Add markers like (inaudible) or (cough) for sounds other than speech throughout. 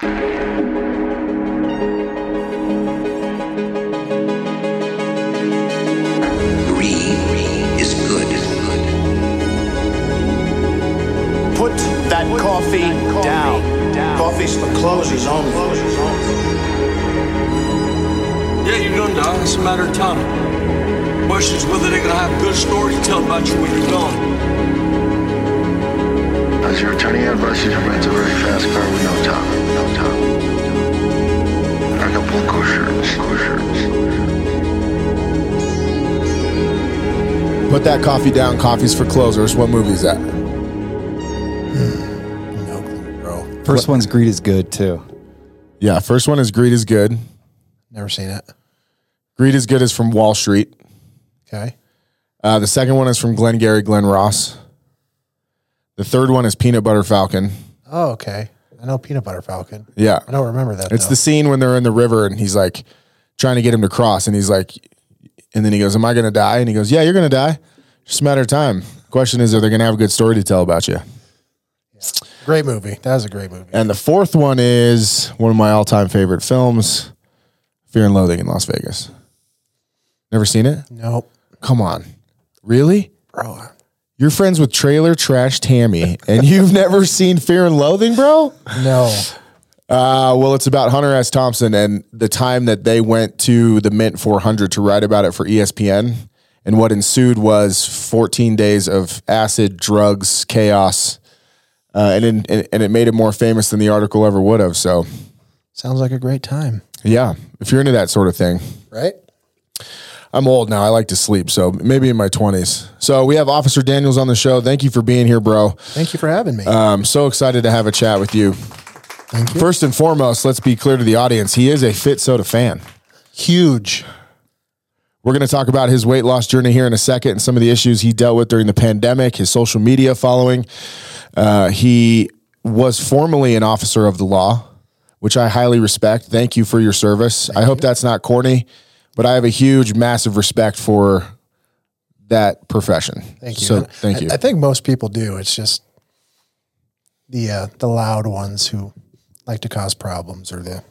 Greed is good. Put that coffee down. Coffee's for closers only. Yeah, you're gonna die. It's a matter of time. Question is whether they're gonna have a good story to tell about you when you're gone. As you're turning out buses, it's a very fast car with no top. No top. Acapulco shirts. Acapulco shirts. Put that coffee down. Coffee's for closers. What movie is that? No clue, bro. First one's greed is good too. Yeah, first one is Greed is Good. Never seen it. Greed is Good is from Wall Street. Okay. Uh, the second one is from Glenn Glengarry Glen Ross. The third one is Peanut Butter Falcon. Oh, okay. I know Peanut Butter Falcon. Yeah. I don't remember that. It's though. the scene when they're in the river and he's like trying to get him to cross and he's like, and then he goes, Am I going to die? And he goes, Yeah, you're going to die. Just a matter of time. Question is, are they going to have a good story to tell about you? great movie. That was a great movie. And the fourth one is one of my all time favorite films Fear and Loathing in Las Vegas. Never seen it? Nope. Come on. Really? Bro, You're friends with Trailer Trash Tammy and you've never seen Fear and Loathing, bro? no. Uh, well, it's about Hunter S. Thompson and the time that they went to the Mint 400 to write about it for ESPN. And what ensued was 14 days of acid, drugs, chaos. Uh, and, it, and it made it more famous than the article ever would have. So, Sounds like a great time. yeah, if you're into that sort of thing, Right? I'm old now. I like to sleep. So, maybe in my 20s. So, we have Officer Daniels on the show. Thank you for being here, bro. Thank you for having me. I'm so excited to have a chat with you. Thank you. First and foremost, let's be clear to the audience he is a Fit Soda fan. Huge. We're going to talk about his weight loss journey here in a second and some of the issues he dealt with during the pandemic, his social media following. Uh, he was formerly an officer of the law, which I highly respect. Thank you for your service. I hope that's not corny, but I have a huge, massive respect for that profession. Thank you. So thank I- you. I, think most people do. It's just the uh, the loud ones who like to cause problems or the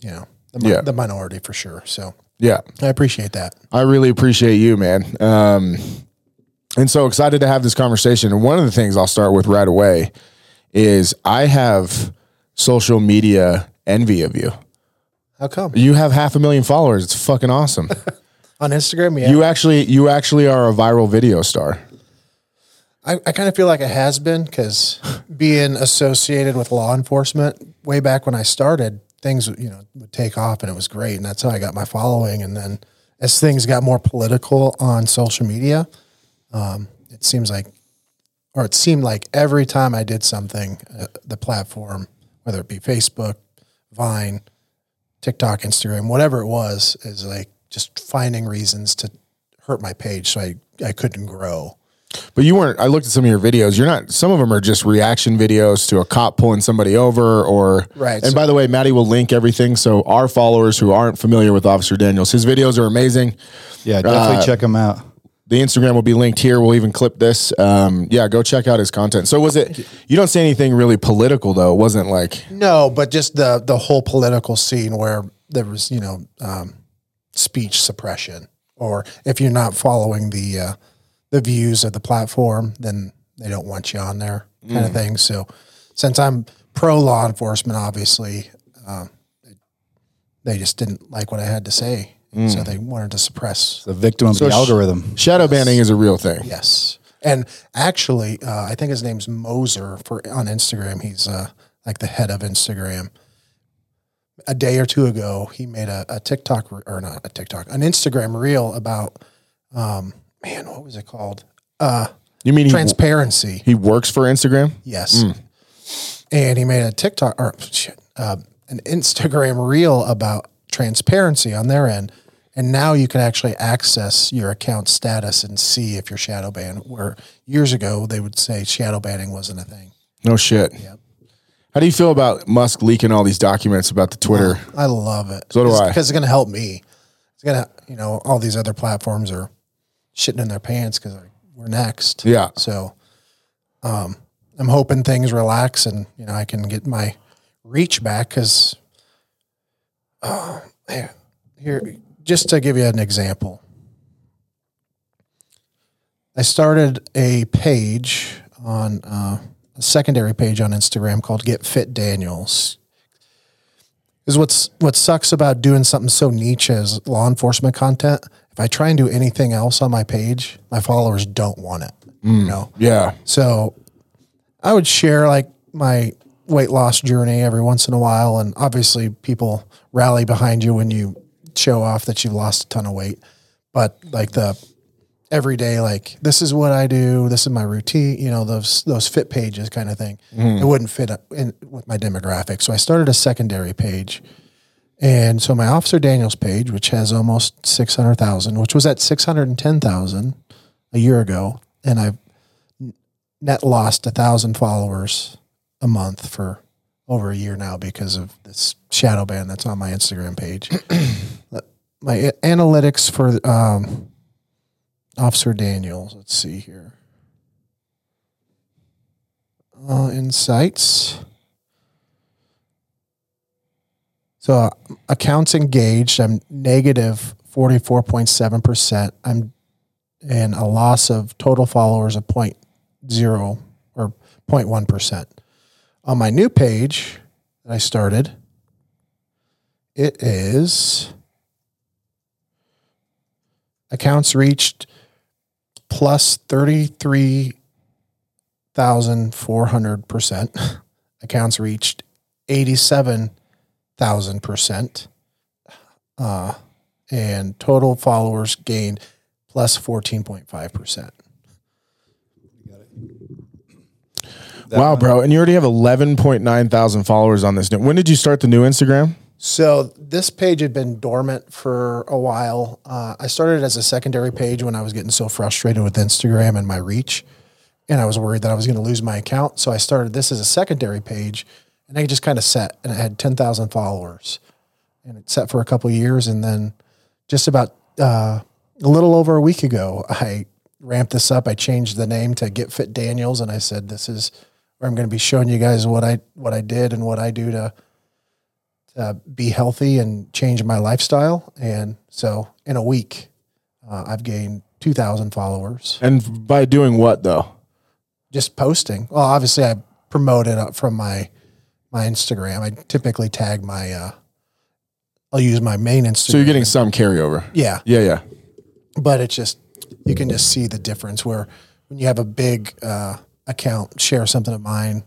you know the, Yeah. the minority for sure. So yeah. I appreciate that. I really appreciate you, man. Um, and so excited to have this conversation. And one of the things I'll start with right away is I have social media envy of you. How come You have half a million followers. It's fucking awesome. (laughs) on Instagram? Yeah, You actually, you actually are a viral video star. I, I kind of feel like it has been because being associated with law enforcement way back when I started, things you know would take off and it was great, and that's how I got my following. And then as things got more political on social media, um, it seems like, or it seemed like every time I did something, uh, the platform, whether it be Facebook, Vine, TikTok, Instagram, whatever it was, is like just finding reasons to hurt my page so I I couldn't grow. But you weren't. I looked at some of your videos. You're not. Some of them are just reaction videos to a cop pulling somebody over, or Right, And so- by the way, Maddie will link everything. So our followers who aren't familiar with Officer Daniels, his videos are amazing. Yeah, definitely Uh, check them out. The Instagram will be linked here. We'll even clip this. Um, yeah, go check out his content. So was it? You don't say anything really political though. It wasn't like No, but just the the whole political scene where there was, you know, um, speech suppression, or if you're not following the uh, the views of the platform, then they don't want you on there, kind of thing. So, since I'm pro law enforcement, obviously, um, they just didn't like what I had to say, so they wanted to suppress. The victim of So the sh- algorithm. shadow banning is a real thing. Yes, and actually, uh, I think his name's Mosseri for on Instagram. He's uh, like the head of Instagram. A day or two ago, he made a, a TikTok re- or not a TikTok, an Instagram reel about, um, man, what was it called? Uh, You mean he, transparency. he works for Instagram? Yes. And he made a TikTok or shit, uh, an Instagram reel about transparency on their end. And now you can actually access your account status and see if you're shadow banned. Where years ago they would say shadow banning wasn't a thing. No shit. How do you feel about Musk leaking all these documents about the Twitter? (sighs) I love it. So do I. Because it's going to help me. It's going to, you know, all these other platforms are shitting in their pants because we're next. Yeah. So um, I'm hoping things relax and, you know, I can get my reach back because Oh, (sighs) here, just to give you an example, I started a page on uh, a secondary page on Instagram called Get Fit Daniels. Is what's what sucks about doing something so niche as law enforcement content. If I try and do anything else on my page, my followers don't want it. You know, Yeah. so I would share like my weight loss journey every once in a while. And obviously, people rally behind you when you show off that you've lost a ton of weight. But like the everyday, like, this is what I do, this is my routine, you know, those, those fit pages kind of thing, mm-hmm. it wouldn't fit in with my demographic. So I started a secondary page. And so my Officer Daniels page, which has almost 600,000, which was at 610,000 a year ago, and I've net lost a thousand followers a month for over a year now because of this shadow ban that's on my Instagram page. (clears throat) my analytics for um, Officer Daniels. Let's see here. Uh, insights. So uh, accounts engaged, I'm negative 44.7%. I'm and a loss of total followers of 0.0 or 0.1%. On my new page that I started, it is accounts reached plus 33,400%. (laughs) Accounts reached 87,000%. Uh, and total followers gained plus 14.5%. wow, bro. And you already have 11.9 thousand followers on this. New- when did you start the new Instagram? So this page had been dormant for a while. Uh, I started as a secondary page when I was getting so frustrated with Instagram and my reach, and I was worried that I was going to lose my account. So I started this as a secondary page, and I just kind of set, and it had ten thousand followers, and it set for a couple years, and then just about uh, a little over a week ago, I ramped this up. I changed the name to Get Fit Daniels, and I said this is where I'm going to be showing you guys what I what I did and what I do to uh, be healthy and change my lifestyle. And so in a week, uh, I've gained 2,000 followers And by doing what though? just posting. Well, obviously, I promote it from my my Instagram. I typically tag my. Uh, I'll use my main Instagram. So you're getting some carryover. yeah, Yeah, yeah. but it's just you can just see the difference where when you have a big uh, account share something of mine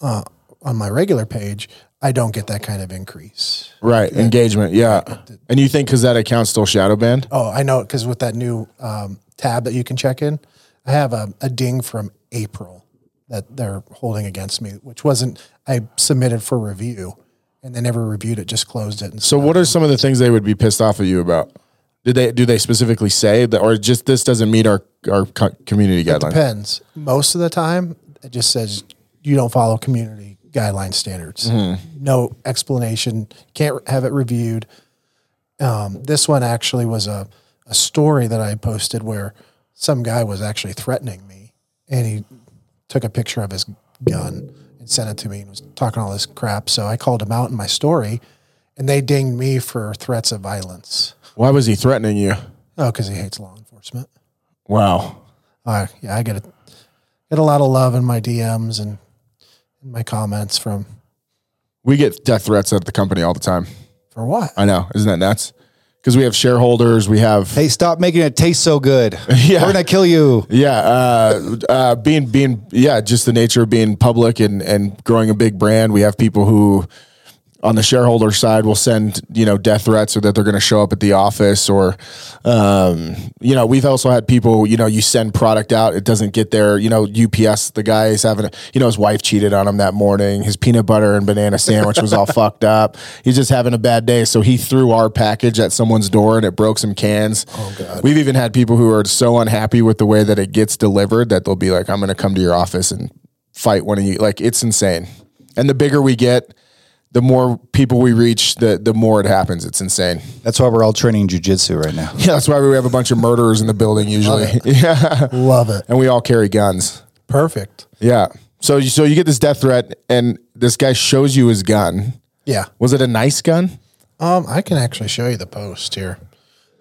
uh, on my regular page, I don't get that kind of increase. Right. Engagement. Yeah. And you think because that account's still shadow banned? Oh, I know because with that new um, tab that you can check in, I have a, a ding from April that they're holding against me, which wasn't I submitted for review, and they never reviewed it, just closed it. And So what are some of the things they would be pissed off at you about? Did they do they specifically say that, or just this doesn't meet our our co- community guidelines? It depends. Most of the time, it just says you don't follow community guideline standards. No explanation. Can't have it reviewed. Um, this one actually was a, a story that I posted where some guy was actually threatening me, and he took a picture of his gun and sent it to me and was talking all this crap. So I called him out in my story, and they dinged me for threats of violence. Why was he threatening you? Oh, because he hates law enforcement. Wow. Uh, yeah, I get a get a lot of love in my DMs and in my comments from We get death threats at the company all the time. for what? I know, isn't that nuts? Because we have shareholders, we have Hey, stop making it taste so good. (laughs) Yeah. We're gonna kill you. Yeah, uh, uh, being being yeah, just the nature of being public and and growing a big brand. We have people who, on the shareholder side, will send you know death threats or that they're going to show up at the office, or um, you know we've also had people you know you send product out, it doesn't get there. You know UPS, the guy is having a, you know his wife cheated on him that morning. His peanut butter and banana sandwich was all (laughs) fucked up. He's just having a bad day, so he threw our package at someone's door and it broke some cans. Oh god. We've even had people who are so unhappy with the way that it gets delivered that they'll be like, "I'm going to come to your office and fight one of you." Like it's insane. And the bigger we get, the more people we reach, the the more it happens. It's insane. That's why we're all training jujitsu right now. Yeah, that's why we have a bunch of murderers in the building usually. (laughs) Yeah, Love it. and we all carry guns. Perfect. Yeah. So you so you get this death threat, and this guy shows you his gun. Yeah. Was it a nice gun? Um, I can actually show you the post here.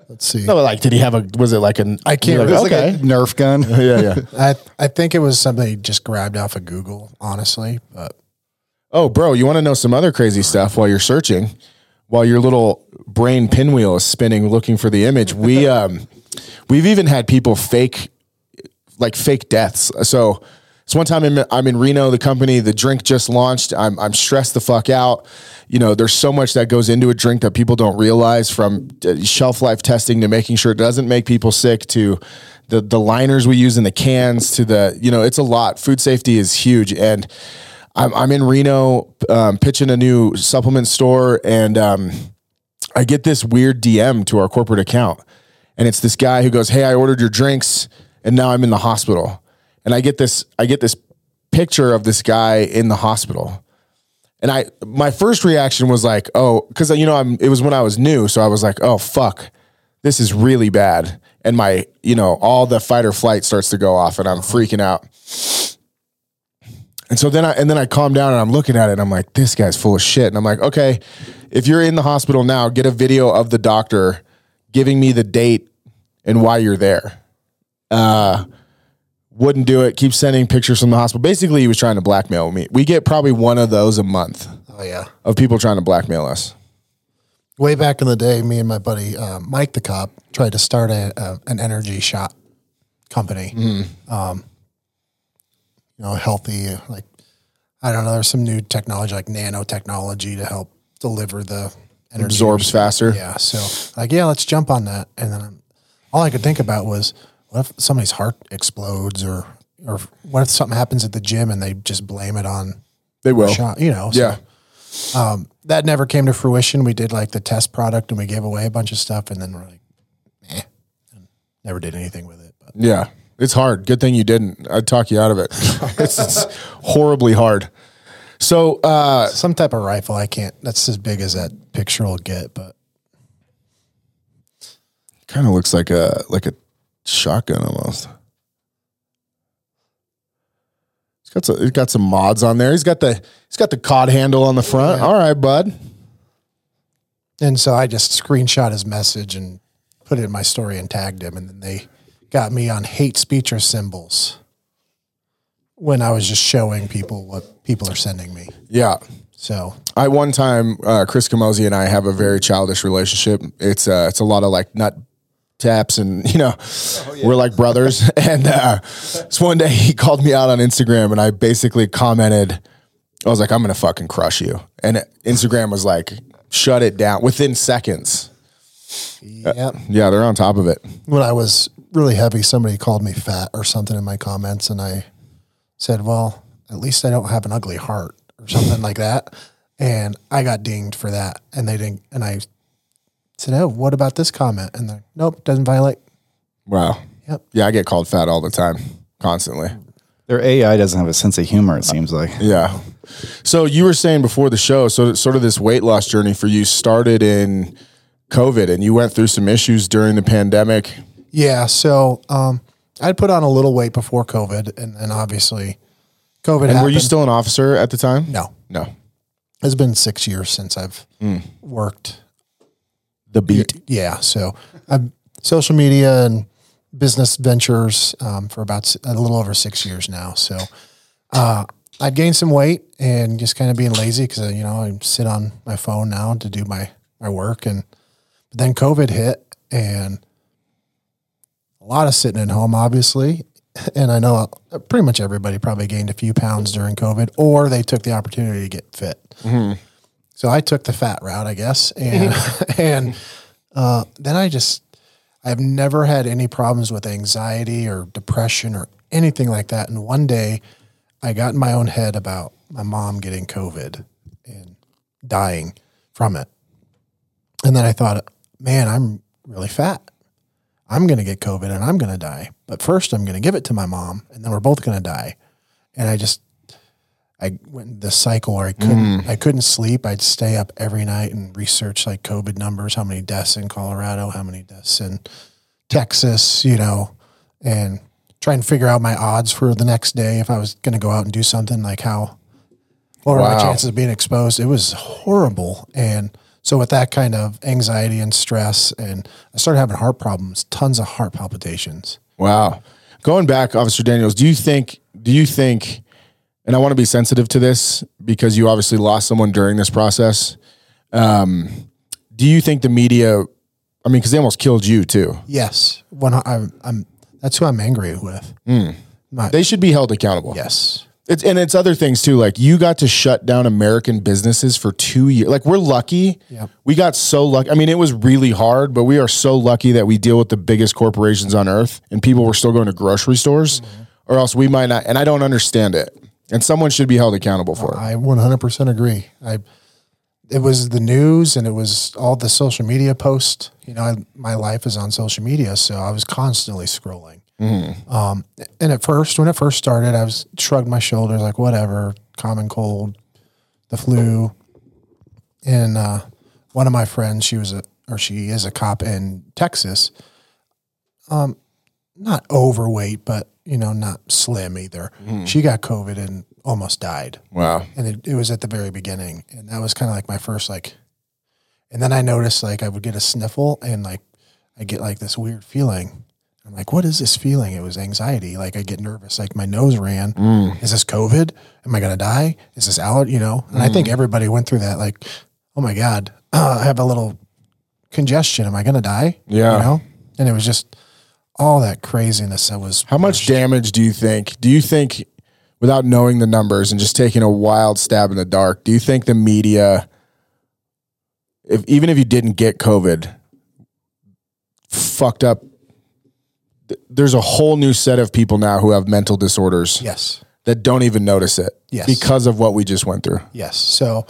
Let's see. No, like did he have a? Was it like an? I can't Like, It was like okay. a Nerf gun. (laughs) yeah, yeah. (laughs) I I think it was something he just grabbed off of Google, honestly. But Oh, bro, you want to know some other crazy stuff while you're searching, while your little brain pinwheel is spinning looking for the image. We (laughs) um we've even had people fake like fake deaths. So it's one time I'm, I'm in Reno, the company, the drink just launched. I'm I'm stressed the fuck out. You know, there's so much that goes into a drink that people don't realize from uh, shelf life testing to making sure it doesn't make people sick to the the liners we use in the cans to the you know, it's a lot. Food safety is huge and I'm, I'm in Reno um, pitching a new supplement store, and um, I get this weird DM to our corporate account, and it's this guy who goes, "Hey, I ordered your drinks, and now I'm in the hospital." And I get this, I get this picture of this guy in the hospital, and I, my first reaction was like, "Oh," because you know, I'm. It was when I was new, so I was like, "Oh fuck, this is really bad," and my, you know, all the fight or flight starts to go off, and I'm freaking out. And so then I and then I calm down and I'm looking at it and I'm like, this guy's full of shit. And I'm like, okay, if you're in the hospital now, get a video of the doctor giving me the date and why you're there. Uh wouldn't do it. Keep sending pictures from the hospital. Basically, he was trying to blackmail me. We get probably one of those a month oh yeah, of people trying to blackmail us. way back in the day, me and my buddy uh, Mike the cop tried to start a, a an energy shot company. Um, you know, healthy like I don't know. There's some new technology like nanotechnology to help deliver the energy. Absorbs faster. Yeah. So like, yeah, let's jump on that. And then I'm, all I could think about was, what if somebody's heart explodes or or what if something happens at the gym and they just blame it on They will. shot? You know. so- Yeah. that never came to fruition. We did like the test product and we gave away a bunch of stuff, and then we're like, eh, and never did anything with it. But Yeah. It's hard. Good thing you didn't. I'd talk you out of it. (laughs) it's, it's horribly hard. So uh some type of rifle, I can't. That's as big as that picture will get. But kind of looks like a like a shotgun almost. He's got some, he's got some mods on there. He's got the he's got the cod handle on the front. All right, bud. and so I just screenshot his message and put it in my story and tagged him, and then they got me on hate speech or symbols when I was just showing people what people are sending me. Yeah. So I one time uh, Chris Camozzi and I have a very childish relationship. It's uh, it's a lot of like nut taps and (laughs) you know we're like brothers. (laughs) and uh, so one day he called me out on Instagram and I basically commented. I was like, I'm gonna fucking crush you. And Instagram was like, shut it down within seconds. yeah, Yeah, they're on top of it. when I was really heavy, somebody called me fat or something in my comments, and I said, "Well, at least I don't have an ugly heart" or something like that. And I got dinged for that, and they didn't. And I said, "Oh, what about this comment?" And they're, "Nope, doesn't violate." Wow. Yep. Yeah, I get called fat all the time, constantly. Their AI doesn't have a sense of humor. It seems like. Yeah. So you were saying before the show, so sort of this weight loss journey for you started in COVID, and you went through some issues during the pandemic. Yeah. So um, I'd put on a little weight before COVID, and then obviously COVID And happened. were you still an officer at the time? No, No. it's been six years since I've worked The beat. Yeah. So I'm social media and business ventures um, for about a little over six years now. So uh, I gained some weight and just kind of being lazy because you know I sit on my phone now to do my my work and but then COVID hit and a lot of sitting at home, obviously. (laughs) And I know uh, pretty much everybody probably gained a few pounds during COVID, or they took the opportunity to get fit. So I took the fat route, I guess, (laughs) and (laughs) and uh, then I just I've never had any problems with anxiety or depression or anything like that. And one day, I got in my own head about my mom getting COVID and dying from it, and then I thought, man, I'm really fat. I'm going to get COVID and I'm going to die. But first, I'm going to give it to my mom, and then we're both going to die. And I just I went in this cycle where I couldn't mm. I couldn't sleep. I'd stay up every night and research like COVID numbers, how many deaths in Colorado, how many deaths in Texas, you know, and try and figure out my odds for the next day if I was going to go out and do something like how what were my chances of being exposed. It was horrible, and so with that kind of anxiety and stress, and I started having heart problems, tons of heart palpitations. Wow. Going back, Officer Daniels, do you think, do you think, and I want to be sensitive to this because you obviously lost someone during this process. Um, do you think the media, I mean, because they almost killed you too. Yes, when I, I'm, I'm that's who I'm angry with. They should be held accountable. Yes, It's, and it's other things too. Like you got to shut down American businesses for two years. Like we're lucky. Yep. We got so lucky. I mean, it was really hard, but we are so lucky that we deal with the biggest corporations on earth and people were still going to grocery stores mm-hmm. or else we might not. And I don't understand it. And someone should be held accountable for it. I 100% agree. I it was the news and it was all the social media posts. You know, I, my life is on social media, so I was constantly scrolling. Um, and at first, when it first started, I was shrugged my shoulders like whatever, common cold, the flu. And uh, one of my friends, she was a or she is a cop in Texas. Um, not overweight, but you know, not slim either. She got COVID and almost died Wow. and it, it was at the very beginning and that was kind of like my first like and then i noticed like i would get a sniffle and like i get like this weird feeling i'm like what is this feeling? It was anxiety. Like i get nervous. Like my nose ran. Mm. Is this covid? Am i gonna die? Is this allergy you know? And i think mm. everybody went through that like oh my god (clears throat) i have a little congestion. Am i gonna die? Yeah. you know? And it was just all that craziness that was How much damage do you think? Do you think, without knowing the numbers and just taking a wild stab in the dark, do you think the media, if even if you didn't get COVID, fucked up? Th- There's a whole new set of people now who have mental disorders yes that don't even notice it Yes. because of what we just went through. Yes. So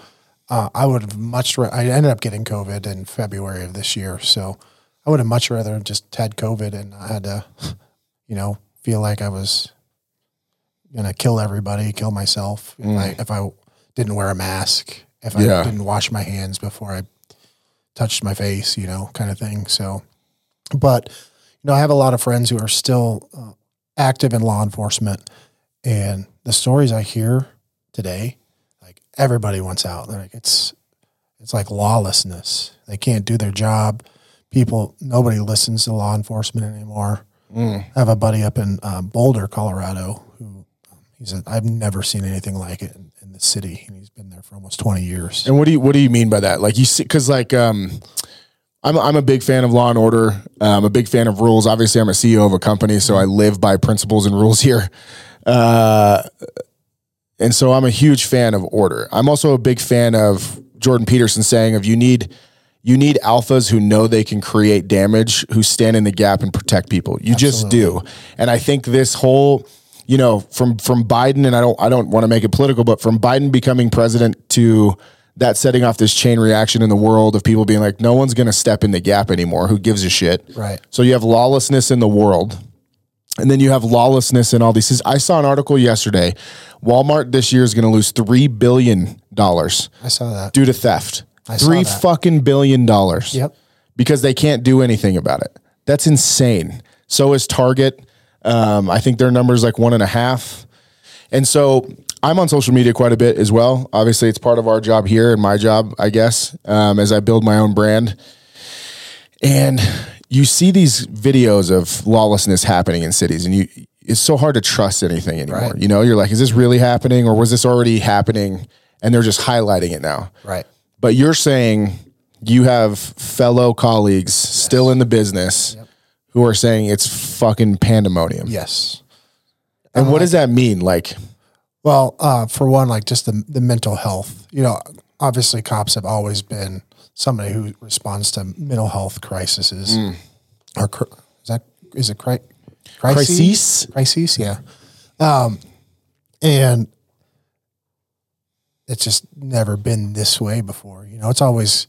uh, I would have much. Ra- I ended up getting COVID in February of this year. So I would have much rather just had COVID and I had to, (laughs) you know, feel like I was gonna kill everybody, kill myself if I if I didn't wear a mask, if I Yeah. didn't wash my hands before I touched my face, you know, kind of thing. So, but you know, I have a lot of friends who are still uh, active in law enforcement, and the stories I hear today, like everybody wants out. They're like it's it's like lawlessness. They can't do their job. People, nobody listens to law enforcement anymore. I have a buddy up in um, Boulder, Colorado, who um, he said I've never seen anything like it in, in the city, and he's been there for almost twenty years. And what do you what do you mean by that? Like you see, because like um, I'm I'm a big fan of law and order. I'm a big fan of rules. Obviously, I'm a CEO of a company, so I live by principles and rules (laughs) here. Uh, and so I'm a huge fan of order. I'm also a big fan of Jordan Peterson saying of you need you need alphas who know they can create damage, who stand in the gap and protect people. You just do. And I think this whole, you know, from from Biden and I don't I don't want to make it political, but from Biden becoming president to that setting off this chain reaction in the world of people being like, no one's going to step in the gap anymore. Who gives a shit? Right. So you have lawlessness in the world. And then you have lawlessness in all these. I saw an article yesterday. Walmart this year is going to lose three billion dollars I saw that. due to theft. I saw Three that. fucking billion dollars. Yep. Because they can't do anything about it. That's insane. So is Target. Um, I think their number is like one and a half. And so I'm on social media quite a bit as well. Obviously, it's part of our job here and my job, I guess, um, as I build my own brand. And you see these videos of lawlessness happening in cities, and you it's so hard to trust anything anymore. Right. You know, you're like, is this really happening, or was this already happening? And they're just highlighting it now. Right. But you're saying you have fellow colleagues still in the business who are saying it's fucking pandemonium. Yes. And what does that mean? Like, Well, uh, for one, like just the the mental health. You know, obviously, cops have always been somebody who responds to mental health crises. Or cr- is that is it cri- crisis? Crises, yeah. Um, and it's just never been this way before. You know, it's always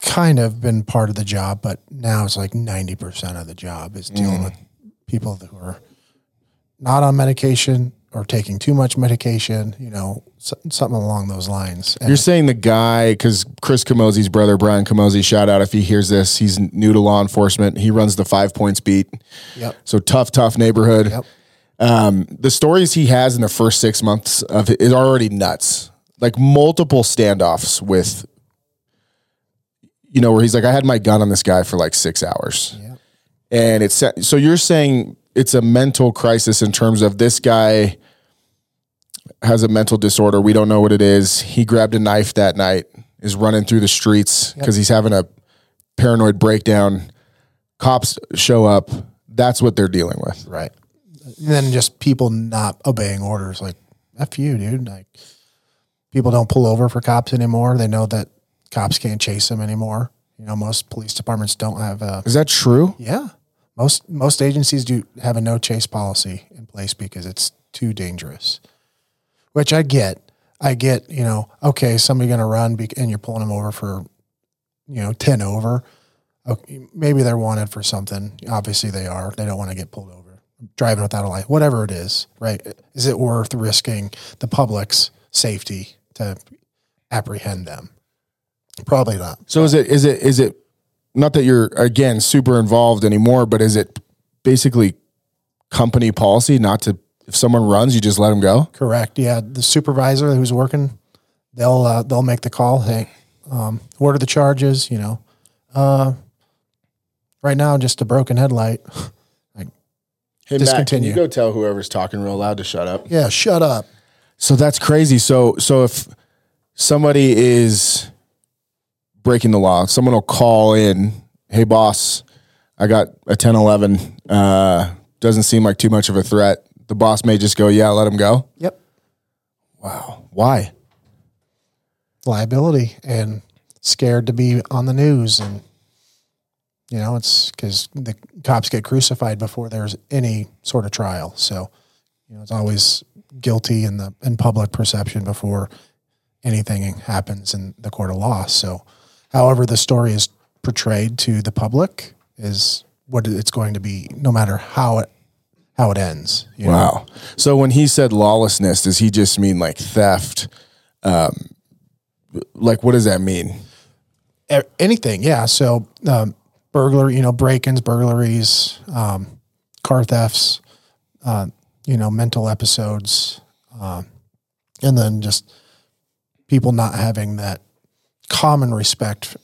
kind of been part of the job, but now it's like ninety percent of the job is dealing with people who are not on medication, or taking too much medication, you know, something along those lines. And You're saying the guy, because Chris Camozzi's brother, Brian Camosi, shout out if he hears this. He's new to law enforcement. He runs the Five Points beat. Yep. So tough, tough neighborhood. Yep. Um, the stories he has in the first six months of it is already nuts. Like multiple standoffs with, you know, where he's like, I had my gun on this guy for like six hours. And it's so you're saying it's a mental crisis in terms of this guy has a mental disorder. We don't know what it is. He grabbed a knife that night, is running through the streets because he's having a paranoid breakdown. Cops show up. That's what they're dealing with. Right. And then just people not obeying orders. Like, F you, dude. Like, people don't pull over for cops anymore. They know that cops can't chase them anymore. You know, most police departments don't have a, Is that true? yeah. Most, most agencies do have a no chase policy in place because it's too dangerous, which I get. I get, you know, okay, somebody going to run and you're pulling them over for, you know, 10 over. Okay, maybe they're wanted for something. Obviously, they are. They don't want to get pulled over. Driving without a license, whatever it is, right? Is it worth risking the public's safety to apprehend them? Probably not. So is it is it is it not that you're again super involved anymore, but is it basically company policy not to if someone runs, you just let them go? Correct. Yeah, the supervisor who's working, they'll uh, they'll make the call. Hey, um, what are the charges? You know, uh, right now just a broken headlight. (laughs) Hey, Discontinue. Matt, can you go tell whoever's talking real loud to shut up? Yeah, shut up. So that's crazy. So so if somebody is breaking the law, someone will call in, "Hey boss, I got a 1011. Uh doesn't seem like too much of a threat." The boss may just go, "Yeah, let him go." Yep, Wow. Why? liability and scared to be on the news, and you know it's because the cops get crucified before there's any sort of trial. So you know it's always guilty in the in public perception before anything happens in the court of law. So, however the story is portrayed to the public is what it's going to be, no matter how it how it ends. you know? Wow. So when he said lawlessness, does he just mean like theft? Um like what does that mean? Anything. Yeah. So, um, burglary, you know, break-ins, burglaries, um, car thefts, uh, you know, mental episodes, um, and then just people not having that common respect.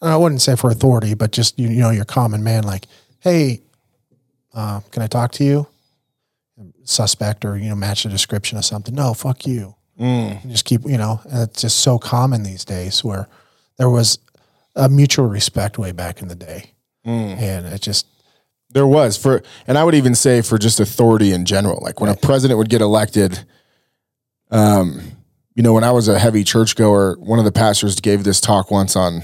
I wouldn't say for authority, but just you, you know, your common man, like, hey, uh, can I talk to you? Suspect or you know, match the description of something. No, fuck you. And just keep, you know, and it's just so common these days where there was a mutual respect way back in the day, and it just There was for and I would even say for just authority in general. Like when a president would get elected, um, you know, when I was a heavy churchgoer, one of the pastors gave this talk once on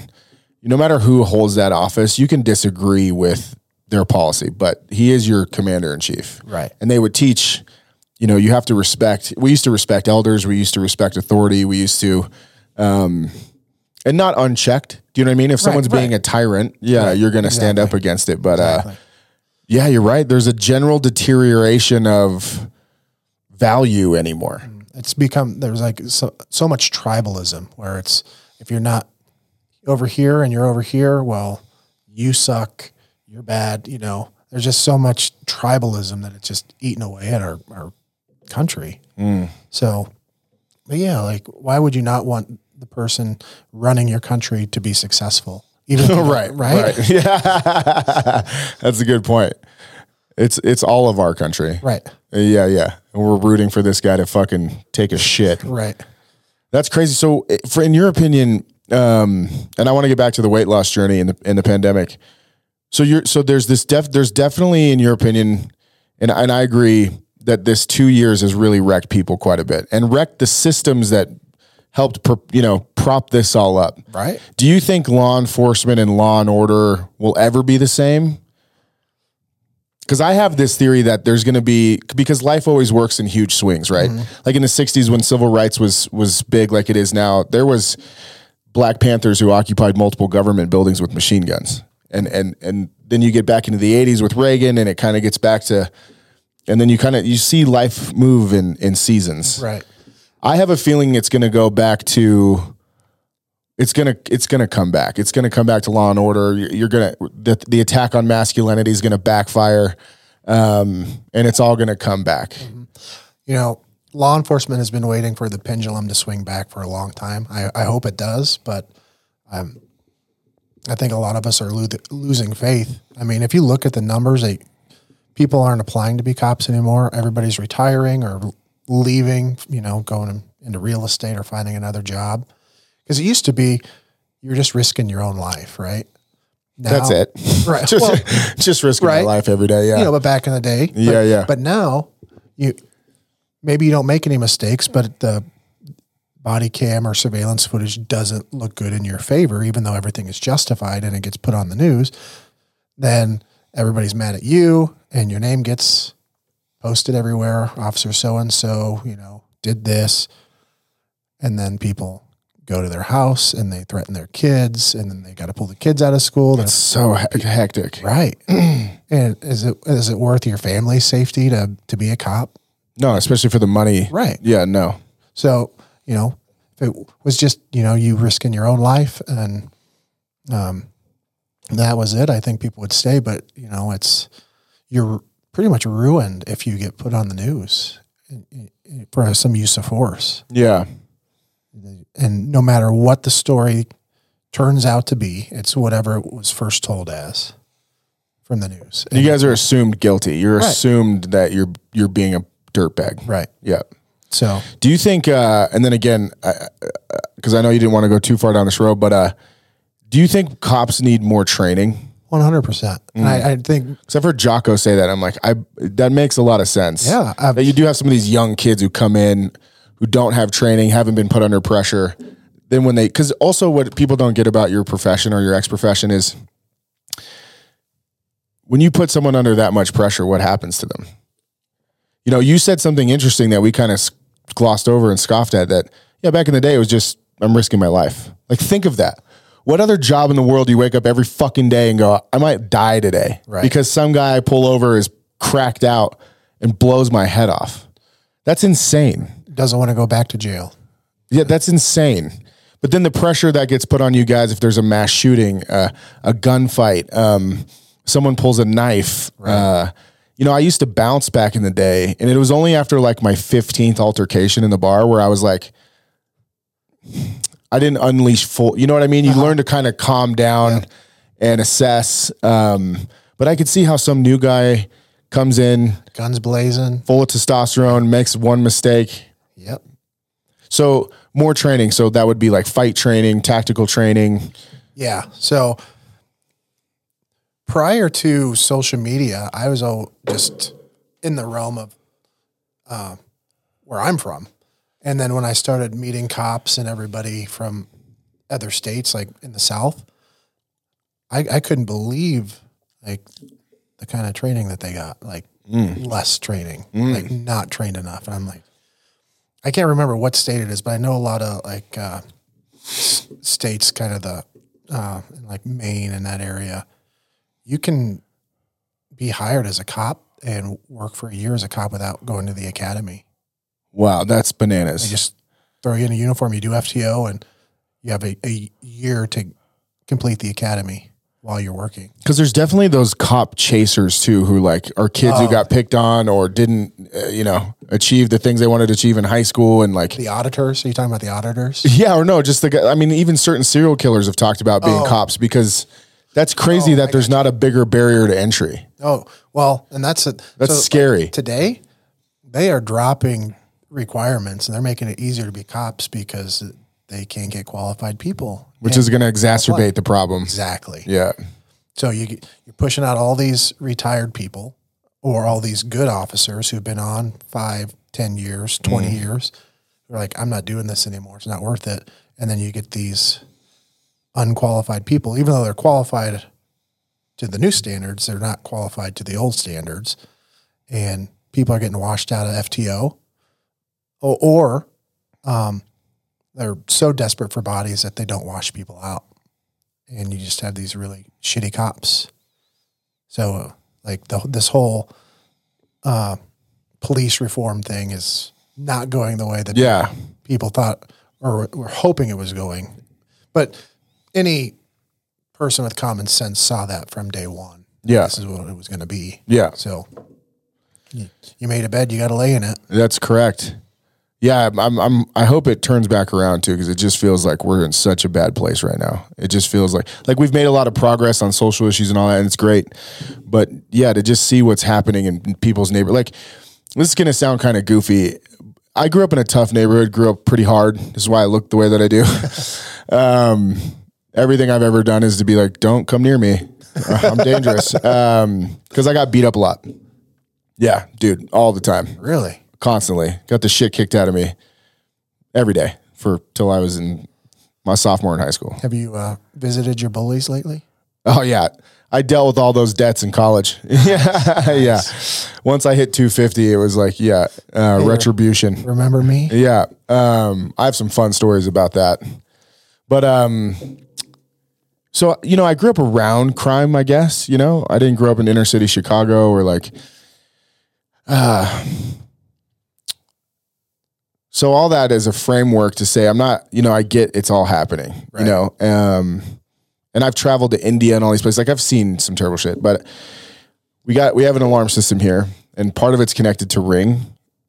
no matter who holds that office, you can disagree with their policy, but he is your commander in chief. Right. And they would teach, you know, you have to respect we used to respect elders, we used to respect authority, we used to um and not unchecked. Do you know what I mean? If someone's being right. a tyrant, yeah, you're going to stand up against it. But uh, yeah, you're right. There's a general deterioration of value anymore. It's become there's like so, so much tribalism where it's if you're not over here and you're over here, well, you suck, you're bad. You know, there's just so much tribalism that it's just eating away at our our country. Mm. So, but yeah, like why would you not want the person running your country to be successful? Even (laughs) right, right, right. (laughs) Yeah, that's a good point. It's it's all of our country. right, Yeah, yeah. And we're rooting for this guy to fucking take a shit. right. That's crazy. So, eh, for in your opinion, um, and I want to get back to the weight loss journey in the in the pandemic. So you're so there's this def there's definitely in your opinion, and and I agree that this two years has really wrecked people quite a bit and wrecked the systems that helped you know prop this all up. Right. Do you think law enforcement and law and order will ever be the same? Because I have this theory that there's going to be because life always works in huge swings, right? Mm-hmm. Like in the '60s when civil rights was was big, like it is now. There was Black Panthers who occupied multiple government buildings with machine guns, and and and then you get back into the '80s with Reagan, and it kind of gets back to and then you kind of you see life move in in seasons. Right. I have a feeling it's going to go back to. It's gonna it's gonna come back. It's gonna come back to law and order. You're, you're gonna the the attack on masculinity is gonna backfire, um, and it's all gonna come back. You know, law enforcement has been waiting for the pendulum to swing back for a long time. I, I hope it does, but um, I think a lot of us are lo- losing faith. I mean, if you look at the numbers, they, people aren't applying to be cops anymore. Everybody's retiring or leaving, you know, going into real estate or finding another job. Because it used to be you're just risking your own life, right? Now- That's it. (laughs) Right. (laughs) just, Well, (laughs) just risking right. my life every day. Yeah. you know, but back in the day, Yeah, but, yeah. But now, you maybe you don't make any mistakes, but the body cam or surveillance footage doesn't look good in your favor, even though everything is justified and it gets put on the news. Then everybody's mad at you, and your name gets posted everywhere. Officer so and so, you know, did this, and then people go to their house and they threaten their kids, and then they got to pull the kids out of school. They're so he- hectic. Right. (clears throat) and is it is it worth your family's safety to to be a cop? No, especially for the money. Right. Yeah. No. So, you know, if it was just, you know, you risking your own life and um that was it, I think people would stay, but you know, it's you're pretty much ruined if you get put on the news for some use of force. Yeah. And no matter what the story turns out to be, it's whatever it was first told as from the news. You guys are assumed guilty. You're Right. assumed that you're you're being a dirtbag. right. Yeah. So Do you think? Uh, and then again, because I know you didn't want to go too far down this road, but uh, do you think cops need more training? One hundred percent. And I, I think Because I've heard Jocko say that. I'm like, I that makes a lot of sense. Yeah, I've- that you do have some of these young kids who come in who don't have training, haven't been put under pressure. Then when they, because also what people don't get about your profession or your ex profession is when you put someone under that much pressure, what happens to them? You know, you said something interesting that we kind of glossed over and scoffed at. That yeah, back in the day, it was just I'm risking my life. Like think of that. What other job in the world do you wake up every fucking day and go, I might die today Right. because some guy I pull over is cracked out and blows my head off? That's insane. Doesn't want to go back to jail. Yeah, that's insane. But then the pressure that gets put on you guys if there's a mass shooting, uh, a gunfight, um, someone pulls a knife. Uh, you know, I used to bounce back in the day, and it was only after like my 15th altercation in the bar where I was like, I didn't unleash full. You know what I mean? You learn to kind of calm down and assess. Um, but I could see how some new guy comes in Guns blazing. full of testosterone, makes one mistake, Yep. so more training. So that would be like fight training, tactical training. Yeah. So prior to social media, I was all just in the realm of uh, where I'm from. And then when I started meeting cops and everybody from other states, like in the South, I, I couldn't believe like the kind of training that they got, like less training, like not trained enough. And I'm like, I can't remember what state it is, but I know a lot of like uh, s- states, kind of the uh, in like Maine and that area. You can be hired as a cop and work for a year as a cop without going to the academy. Wow, that's bananas. They just throw you in a uniform, you do FTO, and you have a, a year to complete the academy while you're working. Because there's definitely those cop chasers too, who like are kids Oh. who got picked on or didn't, uh, you know, achieve the things they wanted to achieve in high school, and like, The auditors, are you talking about the auditors? (laughs) yeah, or no, just the. guy- I mean, even certain serial killers have talked about being cops because that's crazy Oh, that I there's not a bigger barrier to entry. Oh, well, and that's it. That's scary. Today, they are dropping requirements and they're making it easier to be cops because they can't get qualified people. Which is going to exacerbate the problem. exactly. Yeah. So you you're pushing out all these retired people or all these good officers who've been on five, ten years, 20 years. They're like, I'm not doing this anymore. It's not worth it. And then you get these unqualified people, even though they're qualified to the new standards, they're not qualified to the old standards. And people are getting washed out of FTO or, or um, they're so desperate for bodies that they don't wash people out and you just have these really shitty cops. So, like the this whole uh, police reform thing is not going the way that Yeah. people thought or were hoping it was going. But any person with common sense saw that from day one. Yeah. This is what it was going to be. Yeah. So you made a bed, you got to lay in it. That's correct. Yeah, I'm. I'm. I hope it turns back around too, because it just feels like we're in such a bad place right now. It just feels like like we've made a lot of progress on social issues and all that, and it's great. But yeah, to just see what's happening in people's neighbor, like this is gonna sound kind of goofy. I grew up in a tough neighborhood. Grew up pretty hard. This is why I look the way that I do. (laughs) um, everything I've ever done is to be like, don't come near me. (laughs) I'm dangerous. Because I got beat up a lot. Yeah, dude, all the time Really? Constantly. Got the shit kicked out of me every day for till I was in my sophomore in high school. Have you uh, visited your bullies lately? Oh yeah, I dealt with all those debts in college. (laughs) yeah, yeah. Once I hit 250, it was like yeah, uh, retribution. Remember me? Yeah, um, I have some fun stories about that. But um, so you know, I grew up around crime. I guess you know, I didn't grow up in inner city Chicago or like. Uh, so all that is a framework to say I'm not. You know, I get it's all happening. You know, um, and I've traveled to India and all these places. Like I've seen some terrible shit, but we got we have an alarm system here, and part of it's connected to Ring,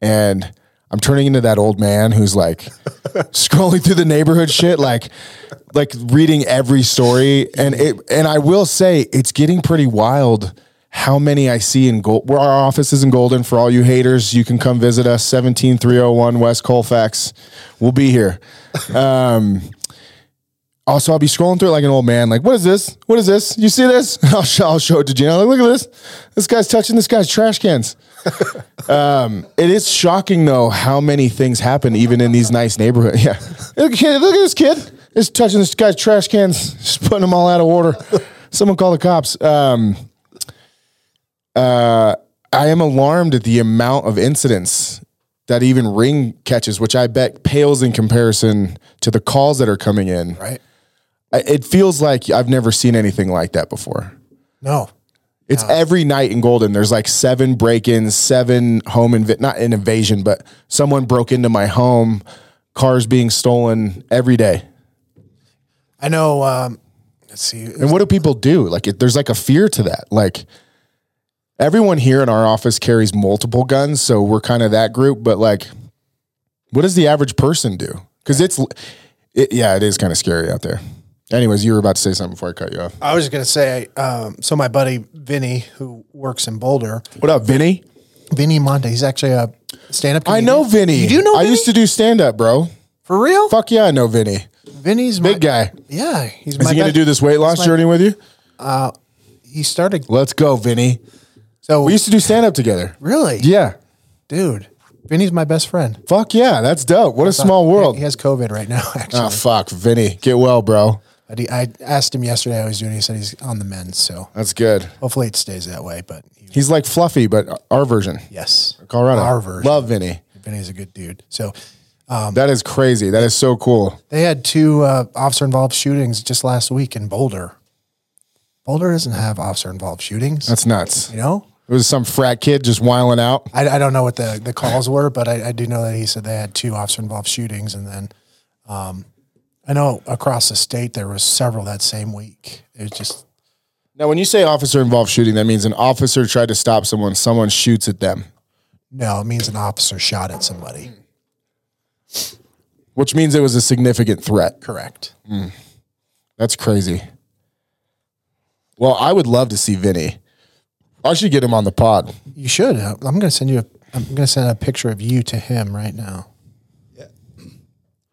and I'm turning into that old man who's like (laughs) scrolling through the neighborhood shit, like like reading every story, and it and I will say it's getting pretty wild. How many I see in Gold? Where our office is in Golden. For all you haters, you can come visit us. Seventeen three zero one West Colfax. We'll be here. (laughs) Um, also, I'll be scrolling through it like an old man. Like, what is this? What is this? You see this? (laughs) I'll show, I'll show it to Gina. Like, look at this. This guy's touching this guy's trash cans. (laughs) um, it is shocking though how many things happen even in these nice neighborhoods. Yeah, look, look at this kid. He's touching this guy's trash cans, just putting them all out of order. Someone call the cops. Um, uh, I am alarmed at the amount of incidents that even Ring catches, which I bet pales in comparison to the calls that are coming in. Right? I- It feels like I've never seen anything like that before. No. It's every night in Golden. There's like seven break-ins, seven home inv- not an invasion, but someone broke into my home, cars being stolen every day. I know. Um, let's see. And what do people do? Like, it, there's like a fear to that. Like, everyone here in our office carries multiple guns, so we're kind of that group. But like, what does the average person do? Because it's, it, yeah, it is kind of scary out there. Anyways, you were about to say something before I cut you off. I was just gonna say. Um, so my buddy Vinny, who works in Boulder, What up, Vinny? Vinny Monte, he's actually a stand-up. I know Vinny. You do know? I Vinny? used to do stand up, bro. for real. Fuck yeah, I know Vinny. Vinny's Big my, guy. Yeah, he's Is my he going to do this weight loss my- journey with you? He started. Let's go, Vinny. So We used to do stand up together. really, Yeah. dude. Vinny's my best friend. Fuck yeah. That's dope. What a small world. He has COVID right now. (laughs) Actually, Oh, fuck. Vinny. Get well, bro. I, de- I asked him yesterday how he's doing. He said he's on the mend. So That's good. hopefully it stays that way. But he, He's like Fluffy, but our version. yes, Colorado. our version. Love Vinny. Vinny's a good dude. So that is crazy. That is so cool. they had two uh, officer involved shootings just last week in Boulder. Boulder doesn't have officer involved shootings. That's nuts. you know. It was some frat kid just wiling out. I, I don't know what the, the calls were, but I, I do know that he said they had two officer involved shootings, and then um, I know across the state there was several that same week. It was just Now, when you say officer involved shooting, that means an officer tried to stop someone, someone shoots at them, no, it means an officer shot at somebody. which means it was a significant threat. Correct. That's crazy. Well, I would love to see Vinny. I should get him on the pod. You should. I'm going to send you. A, I'm going to send a picture of you to him right now. Yeah.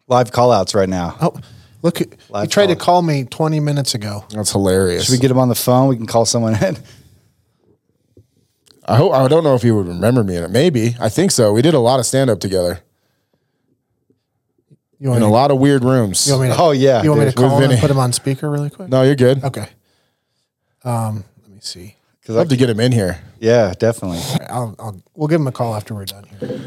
Live call outs right now. Oh, look! He Live tried to call. call me 20 minutes ago. That's hilarious. Should we get him on the phone? We can call someone in. I hope I don't know if he would remember me in it. Maybe. I think so. We did a lot of stand up together You want, in me, a lot of weird rooms. you want me to? Oh, yeah, You want me to dude. call With him and put him on speaker really quick? No, you're good. Okay. Um, let me see. Because Love to get him in here. yeah, definitely. I'll, I'll. We'll give him a call after we're done here.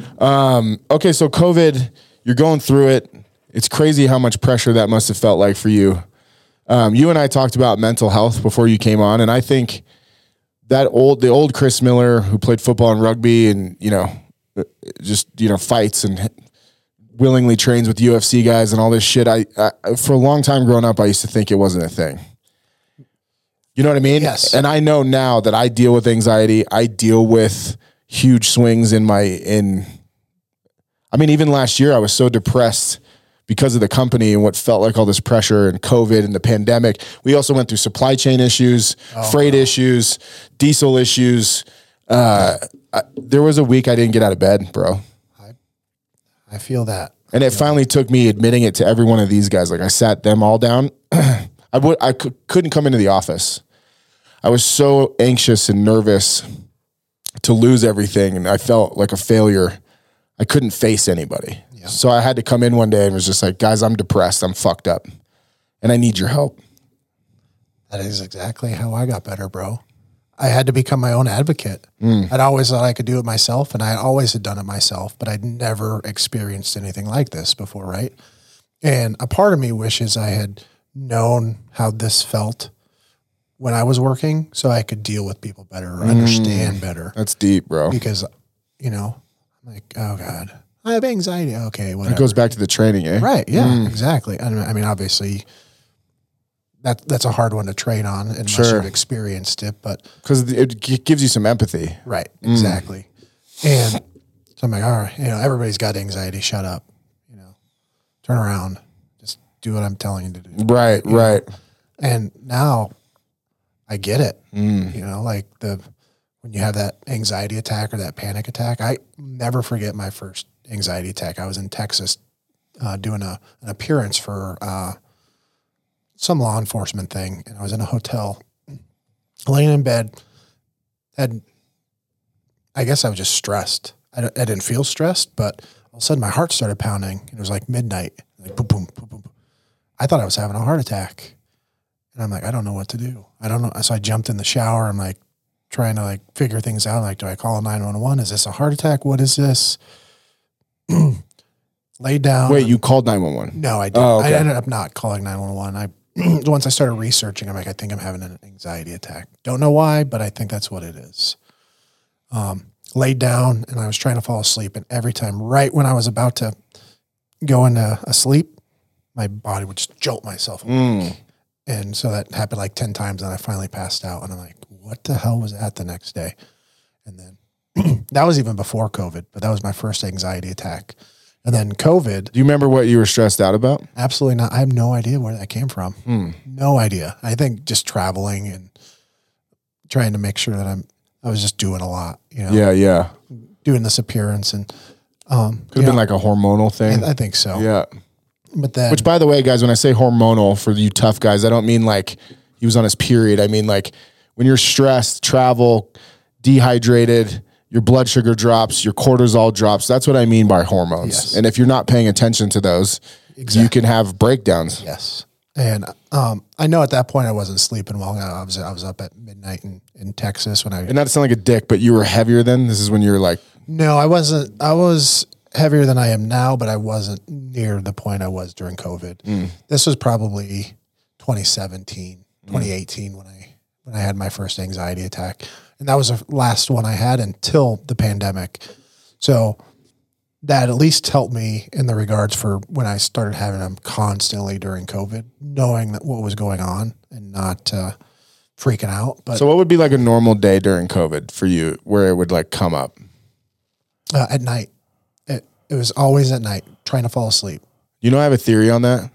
Okay, so COVID, you're going through it. It's crazy how much pressure that must have felt like for you. Um, you and I talked about mental health before you came on, and I think that old the old Chris Miller who played football and rugby and you know uh, just you know fights and willingly trains with UFC guys and all this shit. I, I for a long time growing up, I used to think it wasn't a thing. You know what I mean? Yes. And I know now that I deal with anxiety. I deal with huge swings in my in. I mean, even last year, I was so depressed because of the company and what felt like all this pressure and COVID and the pandemic. We also went through supply chain issues, freight issues, diesel issues. Uh, I, there was a week I didn't get out of bed, bro. I I feel that. And it finally took me admitting it to every one of these guys. Like I sat them all down. (clears throat) I would I couldn't come into the office. I was so anxious and nervous to lose everything, and I felt like a failure. I couldn't face anybody, so I had to come in one day and was just like, "Guys, I'm depressed. I'm fucked up, and I need your help." That is exactly how I got better, bro. I had to become my own advocate. Mm. I'd always thought I could do it myself, and I always had done it myself, but I'd never experienced anything like this before, right? And a part of me wishes I had known how this felt when I was working so I could deal with people better or understand mm. better. That's deep, bro. Because, you know, I'm like, oh God, I have anxiety. Okay, whatever. It goes back to the training, eh? Right. Yeah. Mm. Exactly. I mean, I mean, obviously, that that's a hard one to train on unless Sure. you've experienced it. But Because it gives you some empathy. right, mm. exactly. And so I'm like, all right, you know, everybody's got anxiety. Shut up. You know, turn around. Just do what I'm telling you to do. Right, right. And now I get it. You know, like the when you have that anxiety attack or that panic attack, I never forget my first anxiety attack. I was in Texas uh, doing a, an appearance for uh, some law enforcement thing, and I was in a hotel, laying in bed. Had I guess I was just stressed. I, I didn't feel stressed, but all of a sudden my heart started pounding. It was like midnight, like boom, boom, boom, boom. I thought I was having a heart attack. And I'm like, I don't know what to do. I don't know. So I jumped in the shower. I'm like trying to like figure things out. Like, do I call 911? Is this a heart attack? What is this? (clears throat) Laid down. Wait, you called 911. No, I didn't. Oh, okay. I ended up not calling 911. I (clears throat) once I started researching, I'm like, I think I'm having an anxiety attack. Don't know why, but I think that's what it is. Um, laid down and I was trying to fall asleep, and every time, right when I was about to go into a sleep, my body would just jolt myself awake. And so that happened like 10 times, and I finally passed out. And I'm like, what the hell was that the next day? And then (clears throat) that was even before COVID, but that was my first anxiety attack. And then COVID, Do you remember what you were stressed out about? Absolutely not. I have no idea where that came from. No idea. I think just traveling and trying to make sure that I'm. I was just doing a lot, you know, Yeah, yeah. doing this appearance and um. Could have been like a hormonal thing. I, I think so. yeah. But then, Which, by the way, guys, when I say hormonal for you tough guys, I don't mean like he was on his period. I mean like when you're stressed, travel, dehydrated, your blood sugar drops, your cortisol drops. That's what I mean by hormones. Yes. And if you're not paying attention to those, you can have breakdowns. yes, and um, I know at that point I wasn't sleeping well. I was I was up at midnight in, in Texas when I And not to sound like a dick, but you were heavier then. This is when you were like, no, I wasn't. I was heavier than I am now, but I wasn't near the point I was during COVID. This was probably 2017, 2018 when I when I had my first anxiety attack, and that was the last one I had until the pandemic. So that at least helped me in the regards for when I started having them constantly during COVID, knowing that what was going on and not uh, freaking out. But so what would be like a normal day during COVID for you where it would like come up? uh, at night, it, was always at night, trying to fall asleep. You know, I have a theory on that.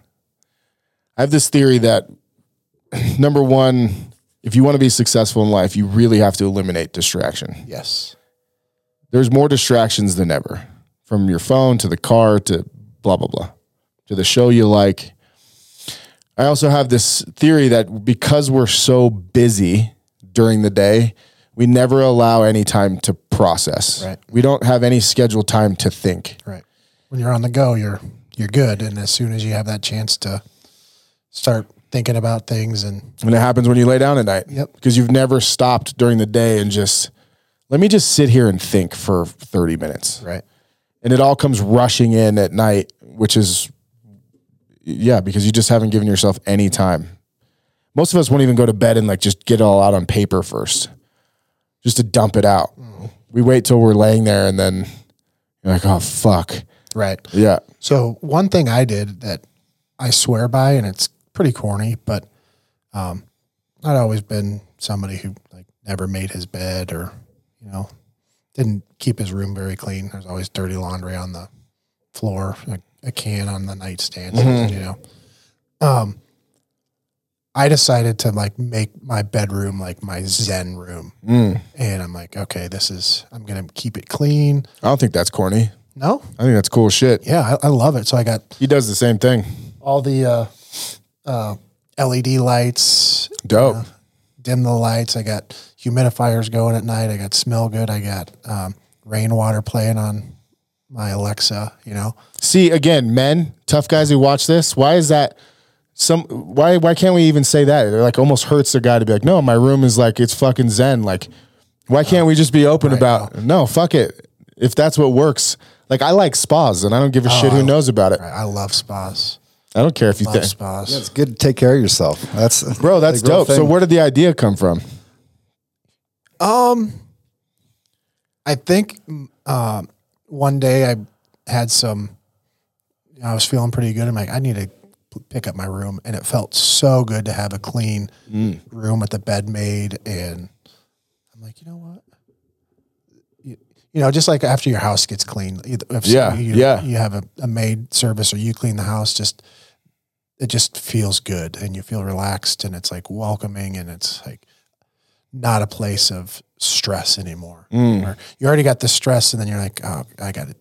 I have this theory that (clears throat) number one, if you want to be successful in life, you really have to eliminate distraction. Yes. There's more distractions than ever from your phone to the car to blah, blah, blah, to the show you like. I also have this theory that because we're so busy during the day, we never allow any time to process. Right. We don't have any scheduled time to think. Right. When you're on the go, you're you're good, and as soon as you have that chance to start thinking about things, and And it happens when you lay down at night. Yep. Because you've never stopped during the day and just, let me just sit here and think for 30 minutes. right, And it all comes rushing in at night, which is, yeah, because you just haven't given yourself any time. Most of us won't even go to bed and like just get it all out on paper first, just to dump it out. Mm-hmm. We wait till we're laying there and then You're like, oh fuck. Right. Yeah. So one thing I did that I swear by, and it's pretty corny, but um, I'd always been somebody who like never made his bed or you know didn't keep his room very clean. There's always dirty laundry on the floor, a, a can on the nightstand, you know. Um, I decided to like make my bedroom like my zen room, and I'm like, okay, this is I'm gonna keep it clean. I don't think that's corny. No, I think that's cool shit. yeah, I, I love it. So I got He does the same thing. all the uh, uh, LED lights, Dope. dim the lights. I got humidifiers going at night. I got smell good. I got um, rainwater playing on my Alexa. You know, See, again, men, tough guys who watch this, why is that some why why can't we even say that? It like almost hurts the guy to be like, no, my room is like it's fucking zen. Like, why can't we just be open about no, fuck it. If that's what works. Like I like spas and I don't give a shit who knows about it. I love spas. I don't care if you think spas. It's good to take care of yourself. That's (laughs) Bro, that's dope. So where did the idea come from? Um, I think um, one day I had some. I was feeling pretty good. I'm like, I need to p- pick up my room, and it felt so good to have a clean mm. room with the bed made. And I'm like, you know what? You, you know, just like after your house gets clean, if Yeah, you, yeah. you have a, a maid service or you clean the house, just it just feels good and you feel relaxed and it's like welcoming and it's like not a place of stress anymore. Mm. Or you already got the stress, and then you're like, oh, I got it.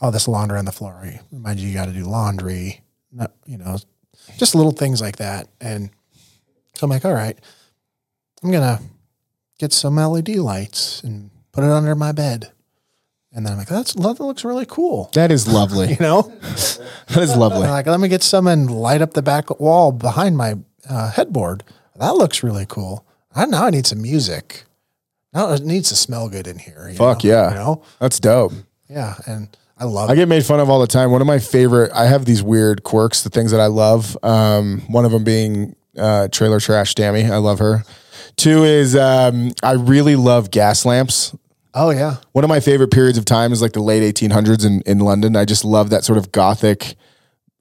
All this laundry on the floor. Remind you, you got to do laundry. Not, you know, just little things like that. And so I'm like, all right, I'm gonna get some LED lights and put it under my bed. And then I'm like, that's that looks really cool. That is lovely. (laughs) You know, (laughs) that is lovely. I'm like, let me get some and light up the back wall behind my uh, headboard. That looks really cool. I now I need some music. Now it needs to smell good in here. Fuck know? yeah. You know? That's dope. Yeah. And I love I it. get made fun of all the time. One of my favorite, I have these weird quirks, the things that I love. Um, one of them being uh, trailer trash Tammy. I love her. Two is um, I really love gas lamps. Oh yeah. One of my favorite periods of time is like the late 1800s in, in London. I just love that sort of gothic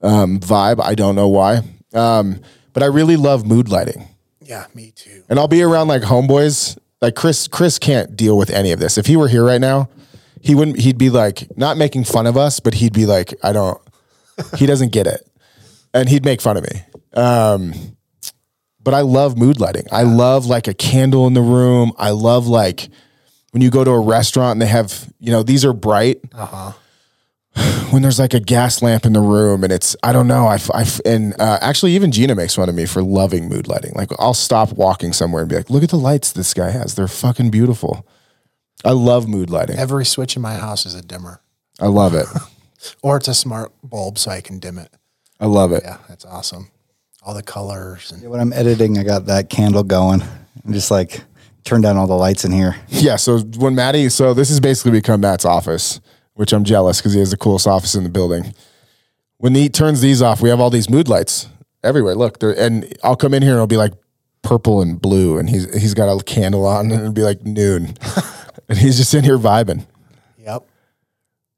um, vibe. I don't know why. Um, but I really love mood lighting. Yeah, me too. And I'll be around like homeboys. Like Chris, Chris can't deal with any of this. If he were here right now, he wouldn't. He'd be like not making fun of us, but he'd be like, I don't. He doesn't get it, and he'd make fun of me. Um, but I love mood lighting. I love like a candle in the room. I love like when you go to a restaurant and they have you know these are bright. Uh-huh. When there's like a gas lamp in the room and it's I don't know I, I and uh, actually even Gina makes fun of me for loving mood lighting. Like I'll stop walking somewhere and be like, look at the lights this guy has. They're fucking beautiful. I love mood lighting. Every switch in my house is a dimmer, I love it. (laughs) or it's a smart bulb so I can dim it. I love it. Yeah, that's awesome. All the colors and when I'm editing, I got that candle going. I'm just like turn down all the lights in here. (laughs) Yeah. So when Maddie, so this has basically become Matt's office, which I'm jealous because he has the coolest office in the building. When he turns these off, we have all these mood lights everywhere. Look, there, and I'll come in here and it'll be like purple and blue, and he's he's got a candle on, and it'll be like noon, (laughs) and he's just in here vibing. yep.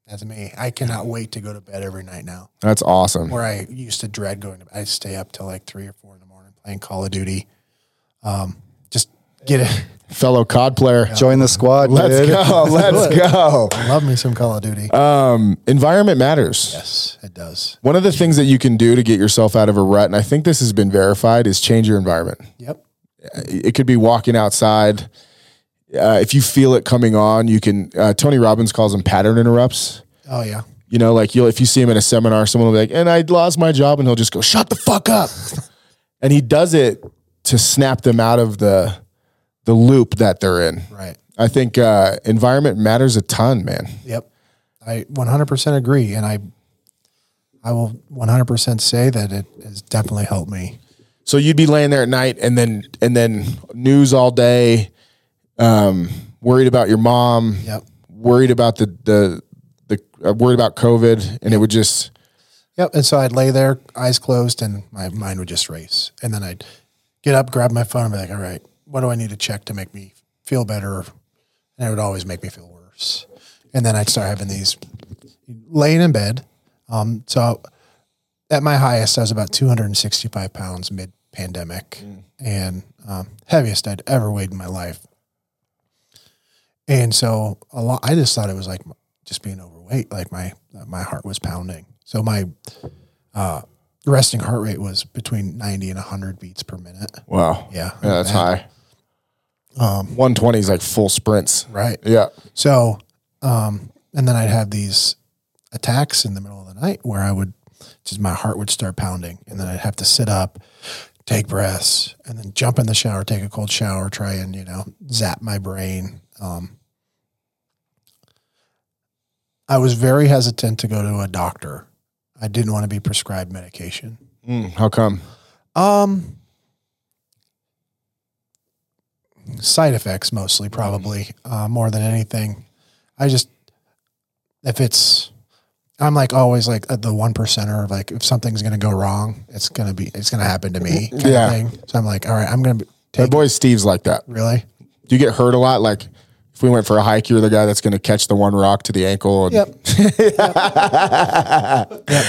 That's me. I cannot wait to go to bed every night now. That's awesome. Where I used to dread going to bed. I stay up till like three or four in the morning playing Call of Duty. Um, just get it. (laughs) Fellow COD player, Join the squad. let's dude. go, (laughs) let's go. Love me some Call of Duty. Environment matters. yes, it does. One of the things that you can do to get yourself out of a rut, and I think this has been verified, is change your environment. Yep. it could be walking outside. Uh, if you feel it coming on, you can. Uh, Tony Robbins calls them pattern interrupts. Oh yeah. You know, like you'll if you see him in a seminar, someone will be like, "And I lost my job," and he'll just go, "Shut the fuck up," (laughs) and he does it to snap them out of the the loop that they're in. Right. I think uh, environment matters a ton, man. Yep. I 100% agree. And I, I will 100% say that it has definitely helped me. So you'd be laying there at night, and then and then news all day, um, worried about your mom, Yep. worried about the the the uh, worried about COVID, and it would just Yep. And so I'd lay there, eyes closed, and my mind would just race. And then I'd get up, grab my phone, and be like, all right, what do I need to check to make me feel better? And it would always make me feel worse. and then I'd start having these laying in bed. Um, so at my highest, I was about 265 pounds mid pandemic and um, heaviest I'd ever weighed in my life. And so a lot, I just thought it was like just being overweight. Like my, my heart was pounding. So my, uh, resting heart rate was between 90 and 100 beats per minute. Wow. Yeah. Yeah, that's high. Um, 120 is like full sprints. Right. Yeah. So, um, and then I'd have these attacks in the middle of the night where I would just my heart would start pounding, and then I'd have to sit up, take breaths, and then jump in the shower, take a cold shower, try and you know zap my brain. Um, I was very hesitant to go to a doctor. I didn't want to be prescribed medication. Mm, how come? Um, side effects mostly, probably uh, more than anything. I just if it's I'm like always like the one percenter of like if something's gonna go wrong, it's gonna be it's gonna happen to me. (laughs) Kind Yeah. Of thing. So I'm like, all right, I'm gonna be, My take boy Steve's like that. really. Do you get hurt a lot? Like if we went for a hike, you're the guy that's going to catch the one rock to the ankle. And, (laughs) Yep. yep.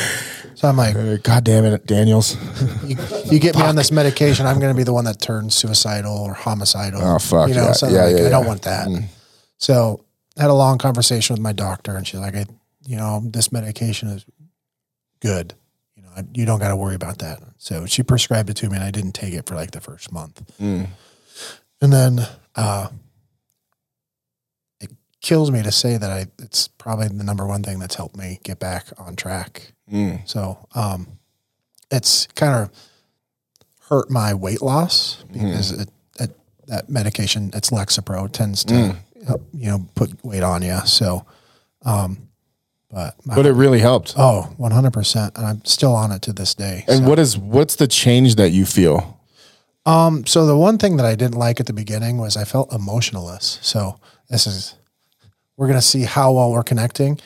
So I'm like, Uh, God damn it, Daniels. you, you get me on this medication, I'm going to be the one that turns suicidal or homicidal. Oh, fuck, You know, yeah, so yeah, like, yeah, I don't want that. So I had a long conversation with my doctor, and she's like, I, you know, this medication is good. You know, I, you don't got to worry about that. So she prescribed it to me, and I didn't take it for like the first month. Mm. And then uh, kills me to say that I it's probably the number one thing that's helped me get back on track. Mm. So um, it's kind of hurt my weight loss because it, it, that medication, it's Lexapro, tends to help, you know put weight on you. So, um, but my, But it really helped. oh, one hundred percent, and I'm still on it to this day. And So- what is what's the change that you feel? Um, so the one thing that I didn't like at the beginning was I felt emotionless. So this is we're gonna see how well we're connecting.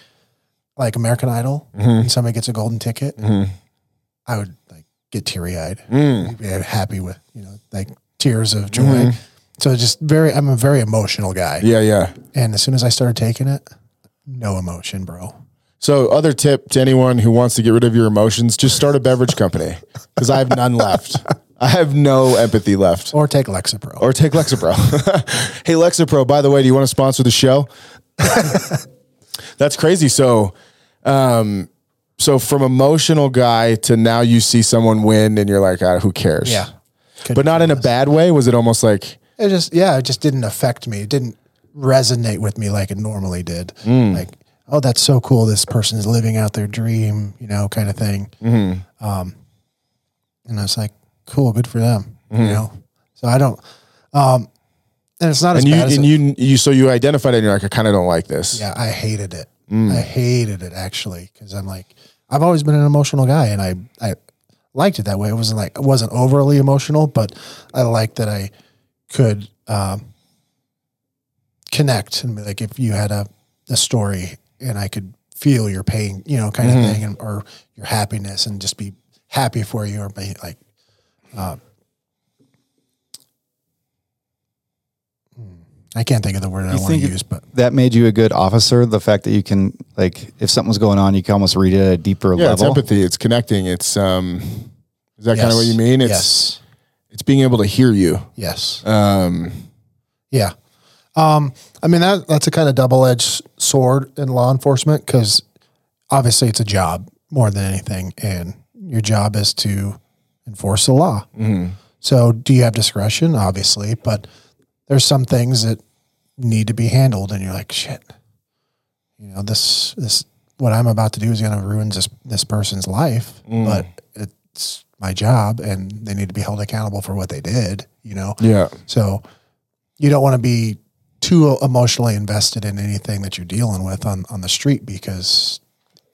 Like American Idol, mm-hmm. and somebody gets a golden ticket, mm-hmm. I would like get teary eyed, mm. be happy with you know like tears of joy. Mm-hmm. So just very, I'm a very emotional guy, Yeah, yeah. and as soon as I started taking it, no emotion, bro. So, other tip to anyone who wants to get rid of your emotions: just start a beverage company because I have none left. I have no empathy left. Or take Lexapro. Or take Lexapro. (laughs) hey, Lexapro, by the way, do you want to sponsor the show? (laughs) That's crazy. So, um, so from emotional guy to now you see someone win and you're like, ah, who cares? yeah, Could But not in a bad way. Was it almost like, It just yeah, it just didn't affect me. It didn't resonate with me like it normally did. Like, oh, that's so cool. This person's living out their dream, you know, kind of thing. Um, and I was like, cool, good for them, you know. So I don't, um, and it's not as and you, bad as and it- you, you, so you identified it and you're like, I kind of don't like this. yeah, I hated it. I hated it actually because I'm like, I've always been an emotional guy, and I I liked it that way. It wasn't like it wasn't overly emotional, but I liked that I could um, connect and be like if you had a a story and I could feel your pain, you know, kind of thing, and, or your happiness, and just be happy for you, or be like. Uh, I can't think of the word I want to use, but That made you a good officer. The fact that you can, like, if something was going on, you can almost read it at a deeper Yeah. It's empathy. It's connecting. It's, um, is that kind of what you mean? It's, yes. it's being able to hear you. Yes. Um, Yeah. Um, I mean that that's a kind of double edged sword in law enforcement because obviously it's a job more than anything, and your job is to enforce the law. So, do you have discretion? Obviously, but there's some things that need to be handled, and you're like, shit. You know this this what I'm about to do is going to ruin this this person's life, mm. but it's my job, and they need to be held accountable for what they did. You know. yeah. So you don't want to be too emotionally invested in anything that you're dealing with on, on the street because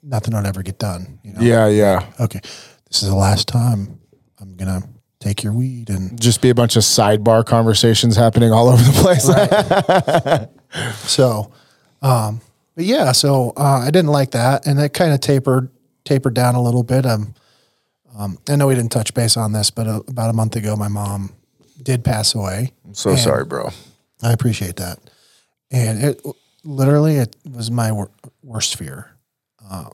nothing will ever get done. You know? Yeah. Yeah. Okay. This is the last time I'm gonna take your weed and Just be a bunch of sidebar conversations happening all over the place. (laughs) so um but yeah, so uh, I didn't like that and it kind of tapered tapered down a little bit. Um um I know we didn't touch base on this, but uh, about a month ago my mom did pass away. so sorry, bro. I appreciate that. And it literally it was my wor- worst fear. Uh,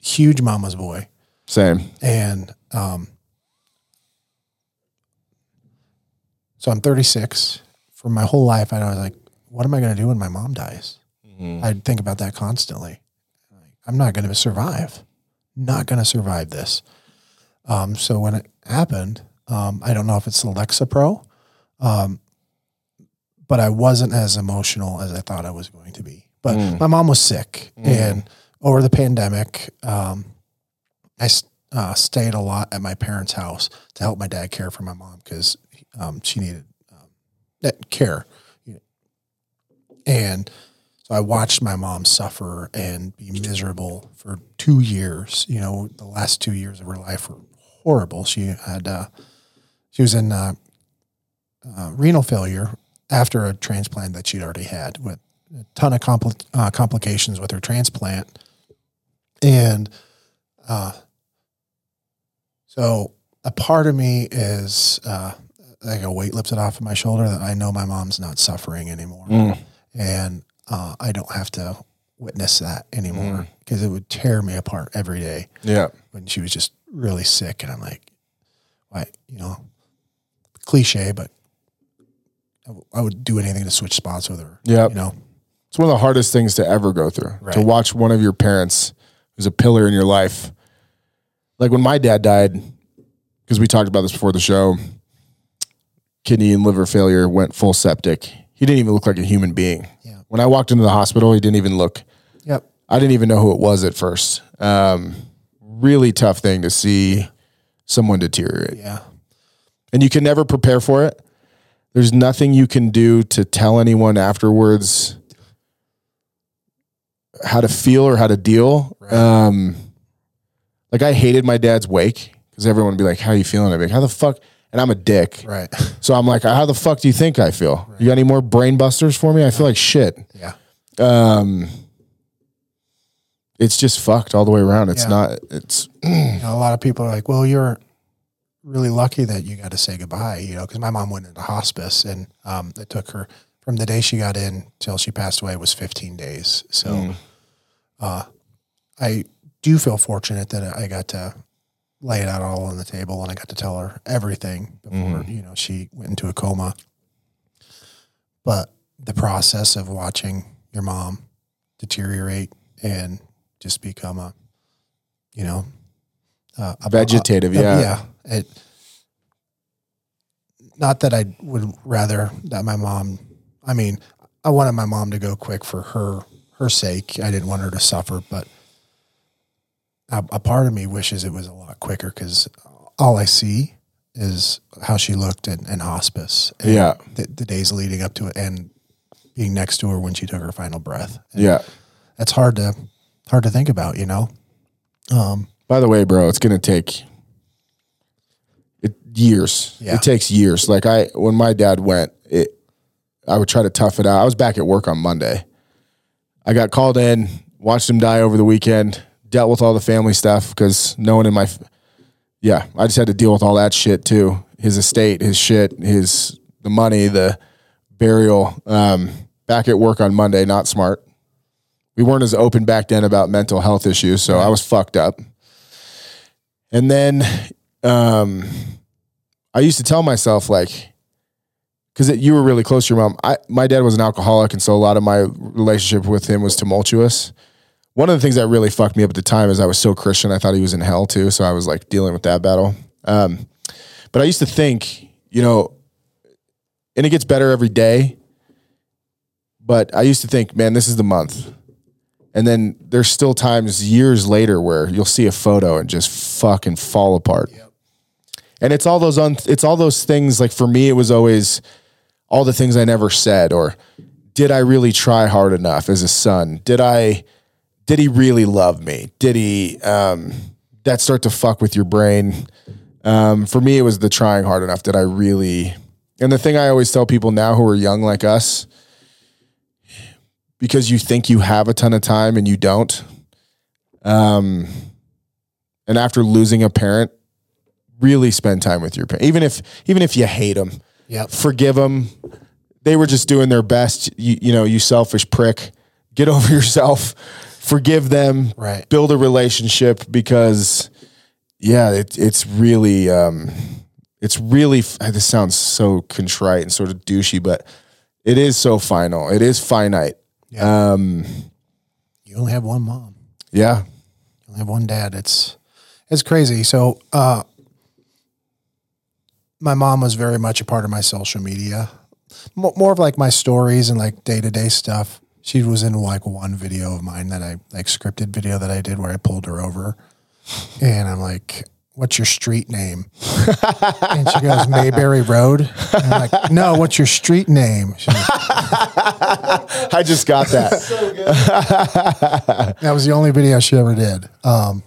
huge mama's boy, Same. and um, so I'm 36. For my whole life, I was like, "What am I going to do when my mom dies?" I'd think about that constantly. I'm not going to survive. Not going to survive this. Um, so when it happened, um, I don't know if it's the Lexapro, um, but I wasn't as emotional as I thought I was going to be. But my mom was sick, and over the pandemic, um, I uh, stayed a lot at my parents' house to help my dad care for my mom because um, she needed um, that care. And so I watched my mom suffer and be miserable for two years. You know, the last two years of her life were horrible. She had, uh, she was in uh, uh, renal failure after a transplant that she'd already had with a ton of uh, complications with her transplant. And uh, so a part of me is uh, like a weight lifted off of my shoulder that I know my mom's not suffering anymore. And uh, I don't have to witness that anymore because it would tear me apart every day Yeah. when she was just really sick. And I'm like, why, you know, cliche, but I, w- I would do anything to switch spots with her. Yeah, You know, It's one of the hardest things to ever go through. To watch one of your parents who's a pillar in your life. Like when my dad died, because we talked about this before the show, kidney and liver failure went full septic. He didn't even look like a human being. Yeah. When I walked into the hospital, he didn't even look. yep. I didn't even know who it was at first. Um, really tough thing to see someone deteriorate. Yeah. and you can never prepare for it. There's nothing you can do to tell anyone afterwards how to feel or how to deal. Um, like I hated my dad's wake because everyone would be like, "How you feeling?" I'd be like, "How the fuck?" And I'm a dick, Right. so I'm like, "How the fuck do you think I feel? You got any more brain busters for me? I feel like shit." yeah. Um, it's just fucked all the way around. It's Yeah. not. It's (clears throat) You know, a lot of people are like, well, you're really lucky that you got to say goodbye, you know, because my mom went into hospice and um, it took her from the day she got in till she passed away was 15 days. So uh, I do feel fortunate that I got to lay it out all on the table and I got to tell her everything before, you know, she went into a coma. But the process of watching your mom deteriorate and just become a, you know, uh, a Vegetative, a- yeah. yeah. It. Not that I would rather that my mom. I mean, I wanted my mom to go quick for her her sake. I didn't want her to suffer, but a, a part of me wishes it was a lot quicker because all I see is how she looked in, in hospice. and Yeah. the, the days leading up to it, and being next to her when she took her final breath. And yeah. that's hard to hard to think about, you know. Um, By the way, bro, it's gonna take it years. Yeah. It takes years. Like I, when my dad went, it, I would try to tough it out. I was back at work on Monday. I got called in, watched him die over the weekend, dealt with all the family stuff because no one in my, yeah, I just had to deal with all that shit too. His estate, his shit, his the money, the burial. Um, back at work on Monday, not smart. We weren't as open back then about mental health issues, so I was fucked up. And then um, I used to tell myself like, because you were really close to your mom. I my dad was an alcoholic, and so a lot of my relationship with him was tumultuous. One of the things that really fucked me up at the time is I was so Christian. I thought he was in hell too, so I was like dealing with that battle. Um, but I used to think, you know, and it gets better every day. But I used to think, man, this is the month. And then there's still times years later where you'll see a photo and just fucking fall apart. And it's all those un- it's all those things like for me it was always all the things I never said or did I really try hard enough as a son? Did I did he really love me? Did he um that start to fuck with your brain? Um for me it was the trying hard enough. Did I really and the thing I always tell people now who are young like us because you think you have a ton of time and you don't. Um, and after losing a parent, really spend time with your parent, even if even if you hate them. Yep. Forgive them. They were just doing their best. You, you know, you selfish prick. get (laughs) over yourself, forgive them, Right. build a relationship because yeah, it, it's really um it's really this sounds so contrite and sort of douchey, but it is so final. It is finite. Um You only have one mom. yeah. You only have one dad. It's it's crazy. So uh my mom was very much a part of my social media. Mo- More of like my stories and like day to day stuff. She was in like one video of mine that I like scripted video that I did where I pulled her over, and I'm like, "What's your street name?" (laughs) and she goes, "Mayberry Road." And I'm like, "No, what's your street name?" I just got (laughs) that. That was the only video she ever did. Um,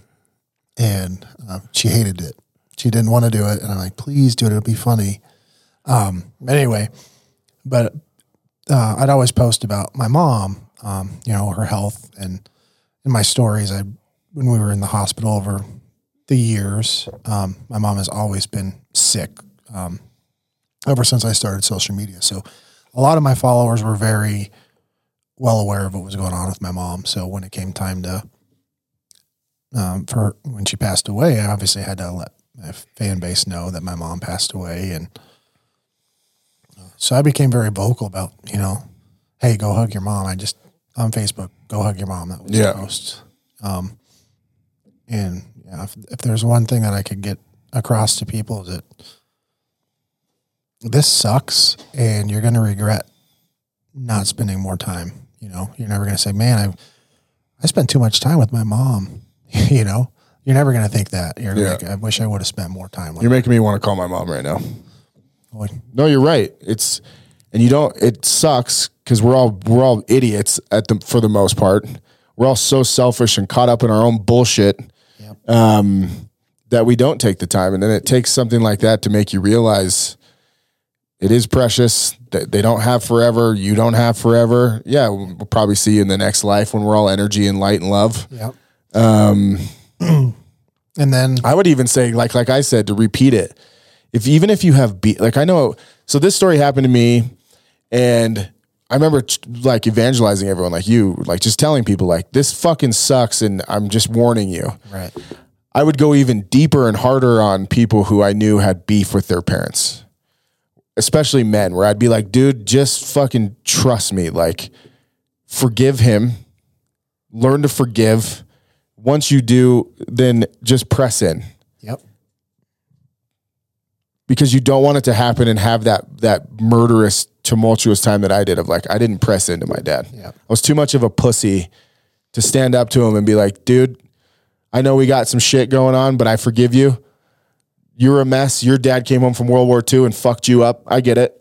and um, she hated it. She didn't want to do it. And I'm like, please do it. It'll be funny. Um, anyway, but uh, I'd always post about my mom, um, you know, her health and in my stories. I when we were in the hospital over the years, um, my mom has always been sick um, ever since I started social media. So a lot of my followers were very well aware of what was going on with my mom. So when it came time to um, for when she passed away, I obviously had to let my fan base know that my mom passed away, and so I became very vocal about you know, hey, go hug your mom. I just on Facebook, go hug your mom. That was Yeah. the most. Um, and yeah, if, if there's one thing that I could get across to people is that this sucks, and you're going to regret not spending more time. You know, you're never going to say, "Man, I I spent too much time with my mom." (laughs) you know, you're never going to think that. You're Yeah. like, "I wish I would have spent more time with." You're making me want to call my mom right now. Her." No, you're right. It's and you don't. It sucks because we're all we're all idiots at the for the most part. We're all so selfish and caught up in our own bullshit um, that we don't take the time. And then it takes something like that to make you realize it is precious. That they don't have forever. You don't have forever. Yeah, we'll we'll probably see you in the next life when we're all energy and light and love. Yep. Um, (clears throat) and then I would even say, like, like I said, to repeat it. If even if you have be like I know, so this story happened to me, and I remember like evangelizing everyone, like you, like just telling people, like this fucking sucks, and I'm just warning you. right, I would go even deeper and harder on people who I knew had beef with their parents, especially men, where I'd be like, dude, just fucking trust me. Like, forgive him, learn to forgive. Once you do, then just press in because you don't want it to happen and have that that murderous, tumultuous time that I did of like, I didn't press into my dad. Yep. I was too much of a pussy to stand up to him and be like, dude, I know we got some shit going on, but I forgive you. You're a mess. Your dad came home from World War II and fucked you up. I get it.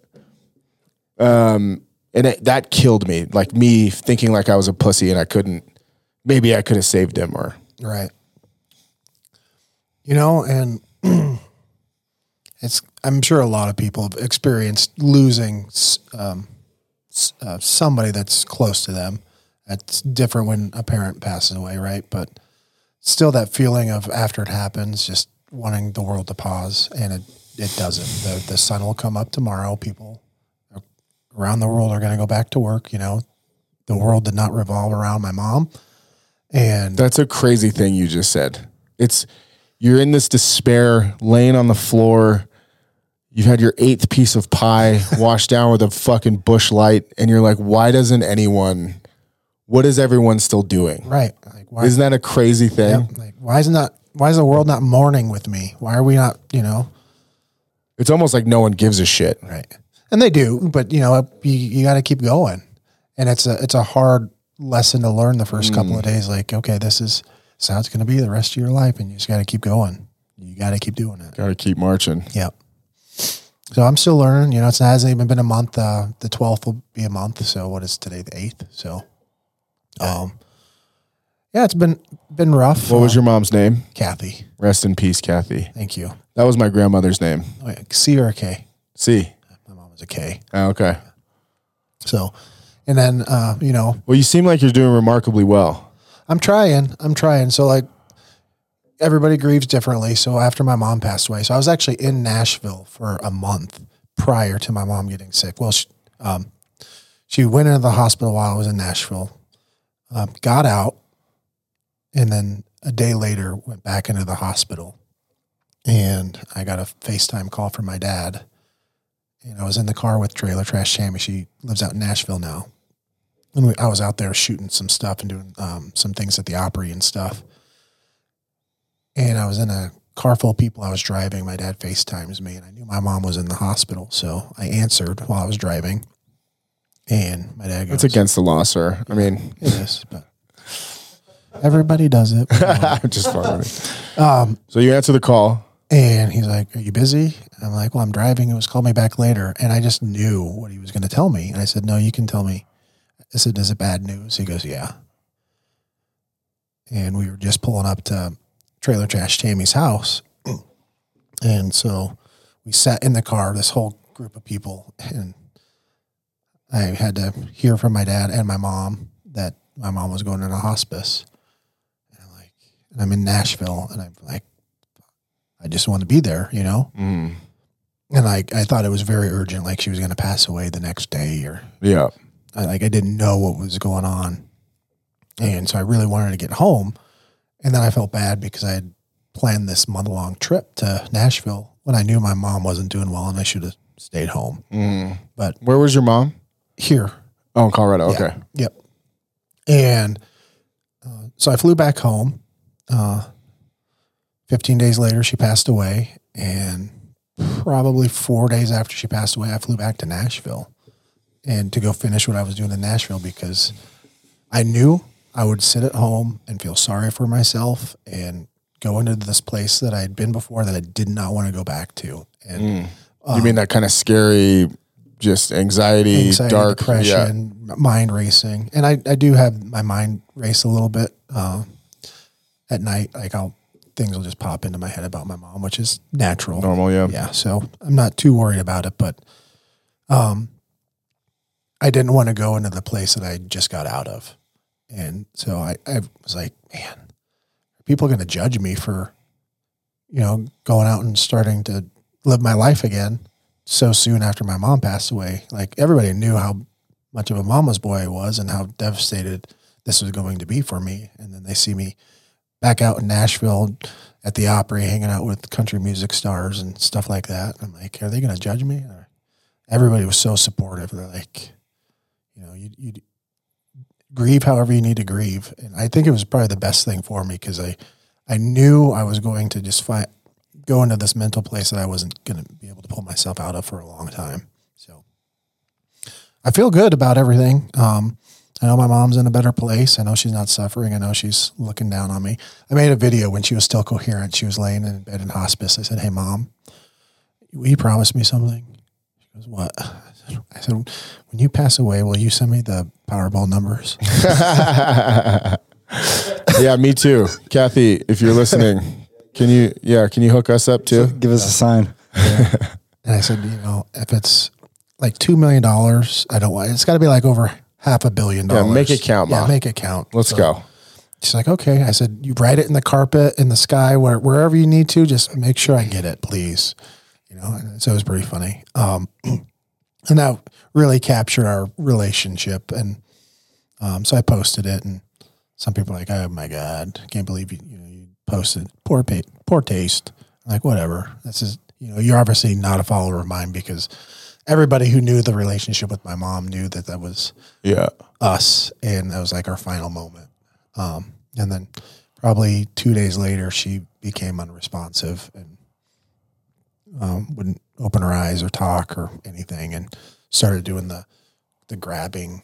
Um, and it, that killed me. Like me thinking like I was a pussy and I couldn't. Maybe I could have saved him or right. You know, and (clears throat) it's I'm sure a lot of people have experienced losing um, uh, somebody that's close to them. That's different when a parent passes away, right? But still, that feeling of after it happens, just wanting the world to pause, and it it doesn't. The the sun will come up tomorrow. People around the world are going to go back to work. You know, the world did not revolve around my mom, and That's a crazy thing you just said. It's you're in this despair, laying on the floor. You've had your eighth piece of pie washed down with a fucking Busch Light, and you're like, why doesn't anyone? What is everyone still doing? right, like why Isn't that a crazy thing? Yep. Like, why isn't that? Why is the world not mourning with me? Why are we not? You know, It's almost like no one gives a shit. right? And they do, but you know, you, you got to keep going. And it's a it's a hard lesson to learn the first couple of mm. days. Like, okay, this is this is how it's going to be the rest of your life, and you just got to keep going. You got to keep doing it. Got to keep marching. Yep. So I'm still learning. You know, it's, it hasn't even been a month. Uh, the 12th will be a month. So what is today? The 8th. So, um, yeah, it's been been rough. What was Uh, your mom's name? Kathy? Rest in peace, Kathy. Thank you. That was my grandmother's name. Oh, yeah. C or a K? See. My mom was a K. Oh, okay. So, and then, uh, you know, Well, you seem like you're doing remarkably well. I'm trying. I'm trying. So, like, everybody grieves differently. So, after my mom passed away, so I was actually in Nashville for a month prior to my mom getting sick. Well, she, um, she went into the hospital while I was in Nashville. Um, got out, and then a day later went back into the hospital, and I got a FaceTime call from my dad. And I was in the car with Trailer Trash Tammy. She lives out in Nashville now. And we, I was out there shooting some stuff and doing um, some things at the Opry and stuff. And I was in a car full of people. I was driving. My dad FaceTimes me, and I knew my mom was in the hospital. So I answered while I was driving. And my dad goes, It's against the law, sir. I mean, It is, but everybody does it. (laughs) I'm just fucking. Um, so you answer the call. And he's like, Are you busy? I'm like, Well, I'm driving. It was call me back later. And I just knew what he was going to tell me. And I said, No, you can tell me. I said, Is it bad news? He goes, Yeah. And we were just pulling up to Trailer Trash Tammy's house. And so we sat in the car, this whole group of people, and I had to hear from my dad and my mom that my mom was going into hospice. And I'm like, and I'm in Nashville, and I'm like, I just want to be there, you know? Mm. And like, I thought it was very urgent, like she was going to pass away the next day, or Yeah. I, like I didn't know what was going on. And so I really wanted to get home. And then I felt bad because I had planned this month long trip to Nashville when I knew my mom wasn't doing well and I should have stayed home. But Where was your mom? here, Oh, in Colorado. Yeah. Okay. Yep. And uh, so I flew back home. Uh, 15 days later, she passed away. And probably four days after she passed away, I flew back to Nashville and to go finish what I was doing in Nashville because I knew I would sit at home and feel sorry for myself and go into this place that I had been before that I did not want to go back to. And you mean that kind of scary, just anxiety, anxiety, dark depression, m- mind racing, and I, I do have my mind race a little bit uh, at night. Like I'll things will just pop into my head about my mom, which is natural, Normal, yeah. yeah. So I'm not too worried about it, but um, I didn't want to go into the place that I just got out of, and so I, I was like, man, are people going to judge me for, you know, going out and starting to live my life again so soon after my mom passed away. Like everybody knew how much of a mama's boy I was and how devastated this was going to be for me. And then they see me back out in Nashville at the Opry, hanging out with country music stars and stuff like that. I'm like, are they going to judge me? Everybody was so supportive. They're like, you know, you, you grieve however you need to grieve. And I think it was probably the best thing for me because I, I knew I was going to just find, go into this mental place that I wasn't going to be able to pull myself out of for a long time. So I feel good about everything. Um, I know my mom's in a better place. I know she's not suffering. I know she's looking down on me. I made a video when she was still coherent. She was laying in bed in hospice. I said, Hey, mom, will you promise me something? She goes, What? I said, When you pass away, will you send me the Powerball numbers? (laughs) Yeah, me too. Kathy, if you're listening, can you yeah, can you hook us up too? Give us a sign. And I said, you know, if it's like two million dollars, I don't want. It's got to be like over half a billion dollars. Yeah, dollars. make it count, Yeah, make it count. Let's So go. She's like, okay. I said, you write it in the carpet, in the sky, where, wherever you need to. Just make sure I get it, please. You know. And so it was pretty funny. Um, (clears throat) and that really captured our relationship. And um, so I posted it, and some people are like, oh my god, can't believe you, you know, you posted poor pa- poor taste. I'm like whatever. That's just you know, you're obviously not a follower of mine because everybody who knew the relationship with my mom knew that that was Yeah. us, and that was like our final moment. Um, and then probably two days later, she became unresponsive and um, wouldn't open her eyes or talk or anything, and started doing the the grabbing.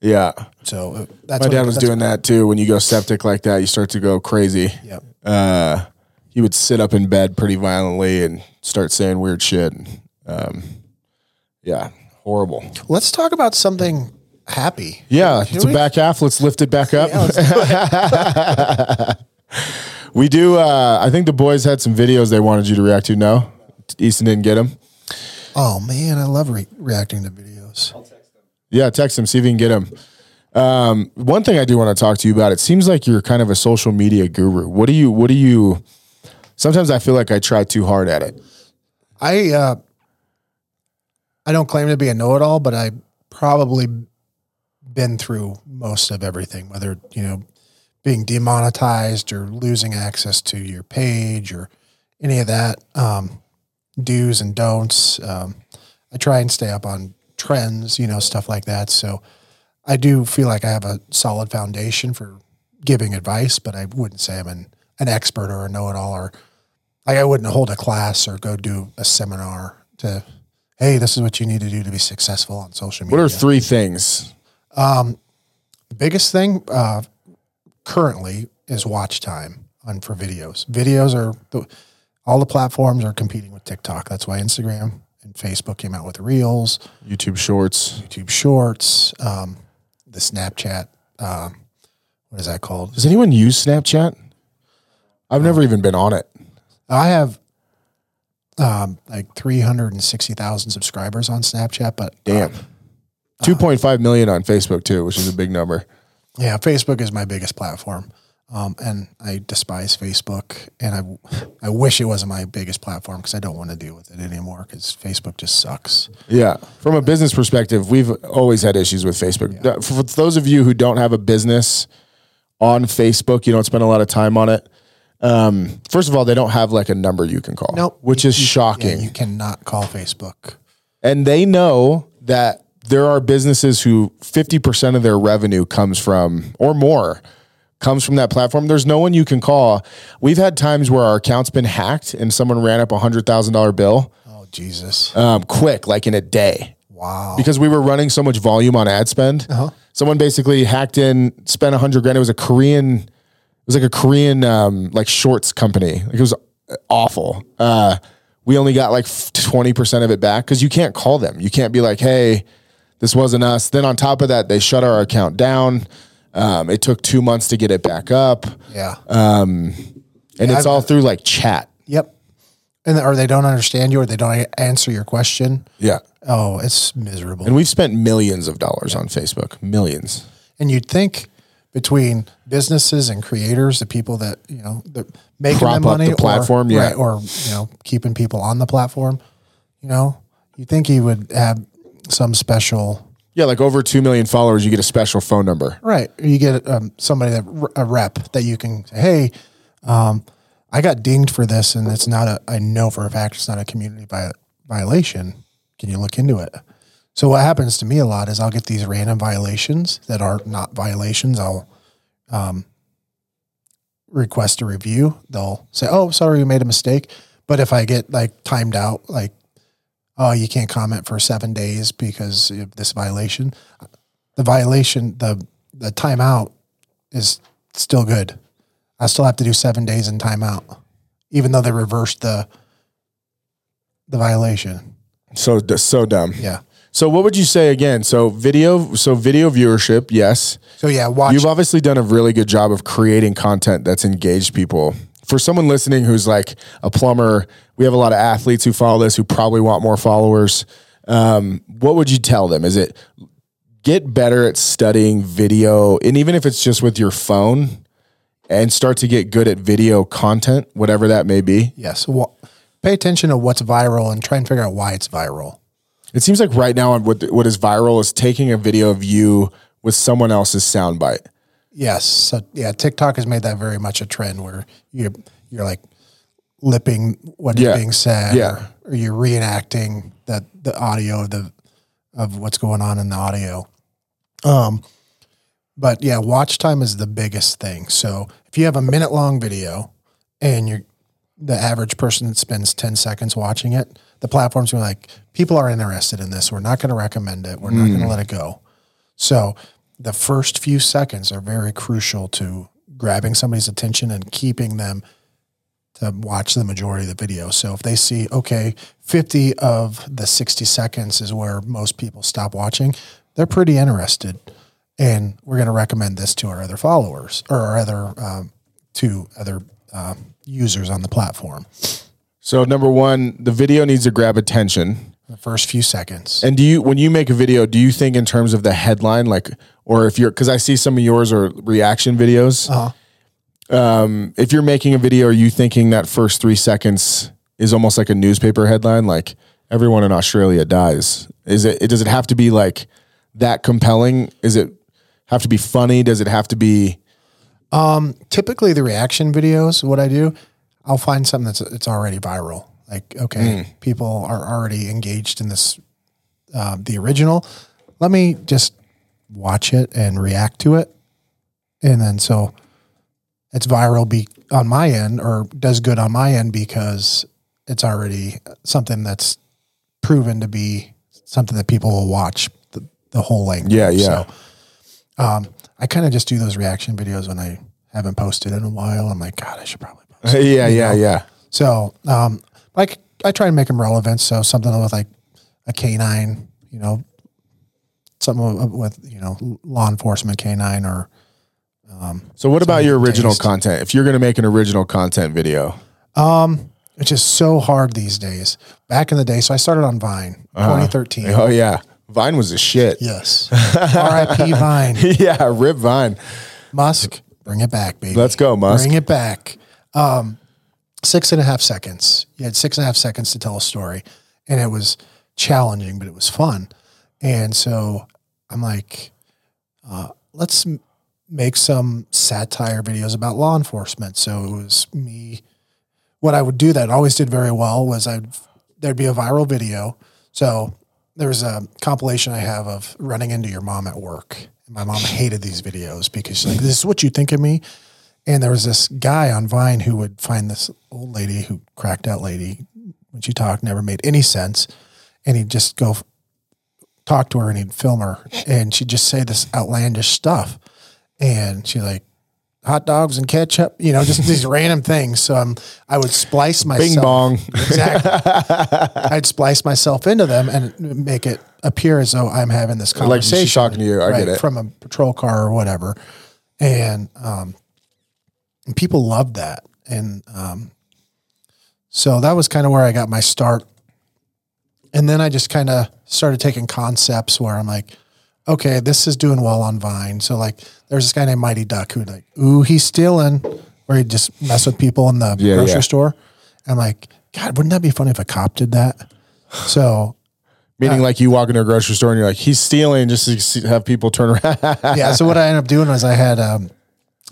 Yeah. So uh, that's My what- dad was doing that too. When you go septic like that, you start to go crazy. Yep. Uh, he would sit up in bed pretty violently and start saying weird shit. Um, yeah, horrible. Let's talk about something happy. Yeah, Should it's a back half. Let's lift it back up. Yeah, do it. (laughs) We do. Uh, I think the boys had some videos they wanted you to react to. No, Easton didn't get them. Oh man, I love re- reacting to videos. Yeah, text him see if you can get him. Um, one thing I do want to talk to you about. It seems like you're kind of a social media guru. What do you? What do you? Sometimes I feel like I try too hard at it. I uh, I don't claim to be a know-it-all, but I probably been through most of everything, whether you know being demonetized or losing access to your page or any of that um, do's and don'ts. Um, I try and stay up on trends, you know, stuff like that. So I do feel like I have a solid foundation for giving advice, but I wouldn't say I'm an, an expert or a know-it-all or like I wouldn't hold a class or go do a seminar to, hey, this is what you need to do to be successful on social media. What are three things? The biggest thing uh, currently is watch time on for videos. Videos are the, all the platforms are competing with TikTok. That's why Instagram and Facebook came out with Reels, YouTube Shorts. YouTube Shorts, um, the Snapchat. Um, what is that called? Does anyone use Snapchat? I've never even been on it. I have um, like three hundred and sixty thousand subscribers on Snapchat, but Damn. 2.5 million on Facebook too, which is a big number. Yeah, Facebook is my biggest platform, um, and I despise Facebook, and I I wish it wasn't my biggest platform because I don't want to deal with it anymore because Facebook just sucks. Yeah. From a business perspective, we've always had issues with Facebook. Uh, For those of you who don't have a business on Facebook, you don't spend a lot of time on it. Um, first of all, they don't have like a number you can call, Nope. which You- is shocking. Yeah, you cannot call Facebook. and they know that there are businesses who 50% of their revenue comes from or more comes from that platform there's no one you can call. We've had times where our account's been hacked and someone ran up a $100000 bill. Oh Jesus! um, quick like in a day. Wow. because we were running so much volume on ad spend. Someone basically hacked in spent a 100 grand. It was a korean it was like a korean um, like shorts company. Like it was awful. Uh, we only got like 20% of it back because you can't call them. You can't be like hey this wasn't us. Then on top of that they shut our account down um, it took two months to get it back up yeah. Um, and it's I've- all through like chat yep. And or they don't understand you, or they don't answer your question. yeah Oh, it's miserable. and we've spent millions of dollars on facebook millions And you'd think between businesses and creators, the people that you know that making Prop them money, the platform, or, yeah. right, or you know keeping people on the platform, you know, you think he would have some special Yeah, like over 2 million followers, you get a special phone number. right. You get um, somebody that a rep that you can say, hey, um, I got dinged for this, and it's not a. I know for a fact it's not a community vi- violation. Can you look into it? So what happens to me a lot is I'll get these random violations that are not violations. I'll um, request a review. They'll say, "Oh, sorry, we made a mistake." But if I get like timed out, like, "Oh, you can't comment for seven days because of this violation," the violation, the the timeout is still good. I still have to do seven days in timeout, even though they reversed the the violation. So so dumb. Yeah. So what would you say again? So video so video viewership, yes. So yeah, watch. You've obviously done a really good job of creating content that's engaged people. For someone listening who's like a plumber, we have a lot of athletes who follow this who probably want more followers. Um, what would you tell them? Is it get better at studying video, and even if it's just with your phone, and start to get good at video content, whatever that may be? yes. Wa- pay attention to what's viral and try and figure out why it's viral. It seems like right now what what is viral is taking a video of you with someone else's soundbite. Yes. So yeah, TikTok has made that very much a trend where you're you're like lipping what is Yeah. being said, Yeah. or, or you're reenacting that the audio of the of what's going on in the audio. Um, but yeah, watch time is the biggest thing. So if you have a minute long video and you're the average person that spends 10 seconds watching it, the platforms are like, people are interested in this. We're not going to recommend it. We're not going to let it go. So the first few seconds are very crucial to grabbing somebody's attention and keeping them to watch the majority of the video. So if they see, okay, 50 of the 60 seconds is where most people stop watching, they're pretty interested. And we're going to recommend this to our other followers or our other, um, to other uh, users on the platform. So number one, the video needs to grab attention. The first few seconds. And do you when you make a video, do you think in terms of the headline, like, or if you're because I see some of yours are reaction videos. Um, if you're making a video, are you thinking that first three seconds is almost like a newspaper headline, like everyone in Australia dies? Is it? Does it have to be like that compelling? Is it have to be funny? Does it have to be? typically the reaction videos what i do i'll find something that's it's already viral like okay people are already engaged in this uh, the original let me just watch it and react to it and then so it's viral be on my end or does good on my end because it's already something that's proven to be something that people will watch the, the whole length Yeah, yeah. so um, I kind of just do those reaction videos when I haven't posted in a while. I'm like, God, I should probably post. (laughs) yeah, yeah, yeah. So, um, like, I try and make them relevant. So something with like a canine, you know, something with uh, you know law enforcement canine or um, So what about your original taste. content? If you're going to make an original content video, um, it's just so hard these days. Back in the day, so I started on Vine, uh-huh. 2013. oh yeah, Vine was a shit. Yes, (laughs) R.I.P. Vine. yeah, rip Vine. Musk, bring it back, baby. Let's go, Musk. Bring it back. Um, six and a half seconds. You had six and a half seconds to tell a story, and it was challenging, but it was fun. And so I'm like, uh, let's m- make some satire videos about law enforcement. So it was me. What I would do that always did very well was I'd there'd be a viral video. So there's a compilation I have of running into your mom at work. My mom hated these videos because she's like, "This is what you think of me." And there was this guy on Vine who would find this old lady who cracked out lady when she talked, never made any sense. And he'd just go talk to her and he'd film her and she'd just say this outlandish stuff. And she's like, hot dogs and ketchup, you know, just these (laughs) random things. So um, I would splice myself. Bing bong. Exactly. (laughs) I'd splice myself into them and make it appear as though I'm having this conversation. Like she's talking to you. I get it. From a patrol car or whatever. And, um, and people loved that. And um, so that was kind of where I got my start. And then I just kind of started taking concepts where I'm like, okay, this is doing well on Vine. So like, there's this guy named Mighty Duck who like, ooh, he's stealing, where he just mess with people in the Yeah, grocery yeah. store. I'm like, God, wouldn't that be funny if a cop did that? So (laughs) Meaning, like you walk into a grocery store and you're like, he's stealing, just to have people turn around. yeah. So what I ended up doing was I had um,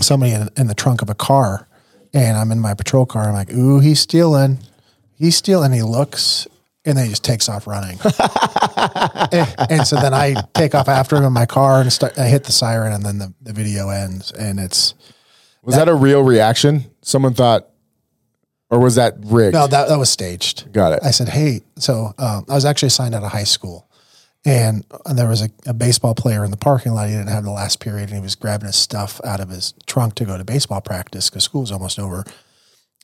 somebody in, in the trunk of a car, and I'm in my patrol car. I'm like, "Ooh, he's stealing! He's stealing!" He looks, and then he just takes off running. (laughs) and, and so then I take off after him in my car and start. I hit the siren, and then the, the video ends, and it's was that a real reaction? Someone thought, or was that rigged? no, that that was staged. Got it. I said, "Hey," so um, I was actually assigned out of high school, and, and there was a, a baseball player in the parking lot. He didn't have the last period, and he was grabbing his stuff out of his trunk to go to baseball practice because school was almost over. I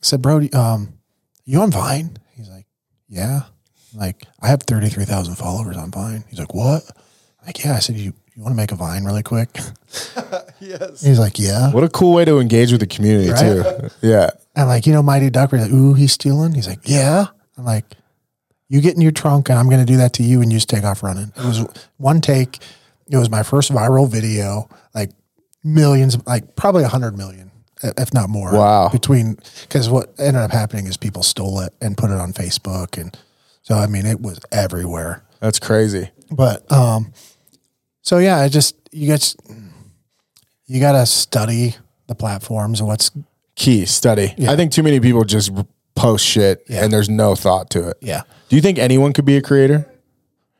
said, "Bro, um, you on Vine?" He's like, "Yeah." I'm like, I have thirty three thousand followers on Vine. He's like, "What?" I'm like, yeah. I said, "You you want to make a Vine really quick?" (laughs) (laughs) yes. He's like, "Yeah." What a cool way to engage with the community Right? too. Yeah. I'm like, you know, Mighty Duck. We're like, ooh, he's stealing. He's like, yeah. I'm like, you get in your trunk, and I'm going to do that to you, and you just take off running. It was (sighs) one take. It was my first viral video, like millions, like probably a hundred million, if not more. Wow. Between because what ended up happening is people stole it and put it on Facebook, and so I mean, it was everywhere. That's crazy. But um, so yeah, I just you guys, you got to study the platforms and what's Key study. I think too many people just post shit Yeah. and there's no thought to it. yeah. Do you think anyone could be a creator?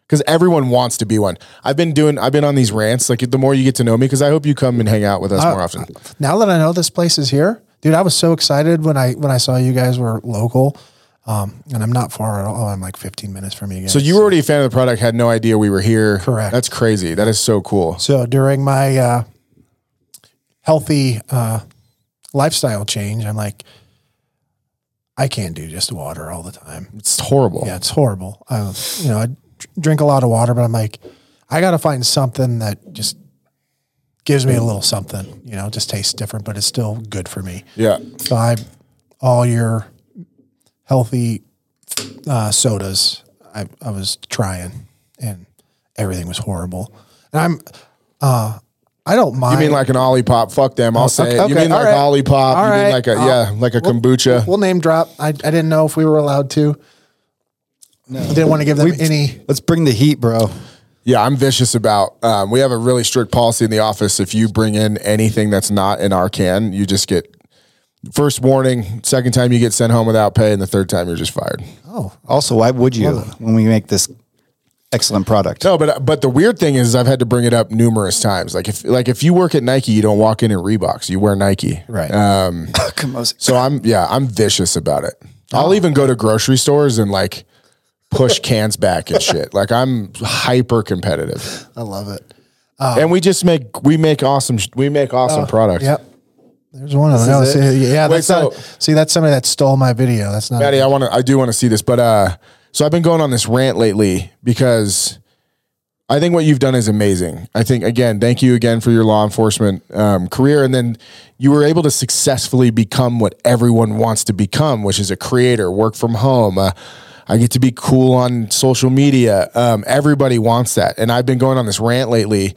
Because everyone wants to be one. I've been doing. I've been on these rants. Like the more you get to know me, because I hope you come and hang out with us more often. now that I know this place is here, dude, I was so excited when I when I saw you guys were local. Um, and I'm not far at all. I'm like 15 minutes from you guys. So you were already a fan of the product, had no idea we were here. Correct. That's crazy. That is so cool. So during my uh, healthy uh, lifestyle change, I'm like, I can't do just water all the time. It's horrible. Yeah, it's horrible. I, you know, I drink a lot of water, but I'm like, I got to find something that just gives me a little something. You know, just tastes different, but it's still good for me. Yeah. So I, all your healthy uh, sodas, I, I was trying, and everything was horrible. And I'm, uh, I don't mind. You mean like an Olipop? Fuck them. I'll say Okay, it. You okay, mean like right. Olipop? All you right. mean like a I'll- yeah, like a kombucha? We'll name drop. I, I didn't know if we were allowed to. Didn't want to give them any. Let's bring the heat, bro. Yeah, I'm vicious about. Um, we have a really strict policy in the office. If you bring in anything that's not in our can, you just get first warning. Second time you get sent home without pay, and the third time you're just fired. Oh, also, why would you when we make this excellent product? No, but but the weird thing is, I've had to bring it up numerous times. Like if like if you work at Nike, you don't walk in in Reeboks. You wear Nike. Right. (laughs) So I'm yeah, I'm vicious about it. I'll even go to grocery stores and like push cans back and shit. (laughs) Like I'm hyper competitive. I love it. and we just make we make awesome we make awesome products. Yep. There's one of them. No, see, yeah, Wait, that's not. so- See, that's somebody that stole my video. That's not. Maddie, I want to I do want to see this, but uh so I've been going on this rant lately because I think what you've done is amazing. I think again, thank you again for your law enforcement um, career, and then you were able to successfully become what everyone wants to become, which is a creator, work from home. Uh, I get to be cool on social media. Um, everybody wants that, and I've been going on this rant lately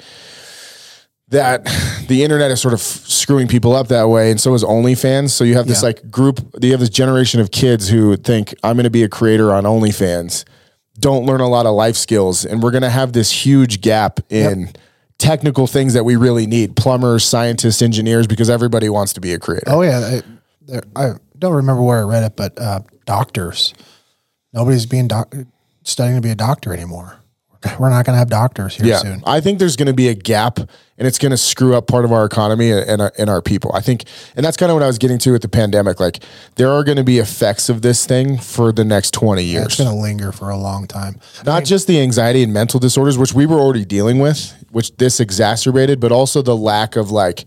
that (sighs) the internet is sort of screwing people up that way, and so is OnlyFans. So you have this Yeah. like group, you have this generation of kids who think I'm going to be a creator on OnlyFans, don't learn a lot of life skills, and we're going to have this huge gap in technical things that we really need: plumbers, scientists, engineers, because everybody wants to be a creator. Oh yeah, I, I don't remember where I read it, but uh, doctors. Nobody's being doc- studying to be a doctor anymore. We're not going to have doctors here yeah, soon. I think there's going to be a gap, and it's going to screw up part of our economy and our, and our people. I think, and that's kind of what I was getting to with the pandemic. Like, there are going to be effects of this thing for the next 20 years. It's going to linger for a long time. Not just the anxiety and mental disorders, which we were already dealing with, which this exacerbated, but also the lack of like,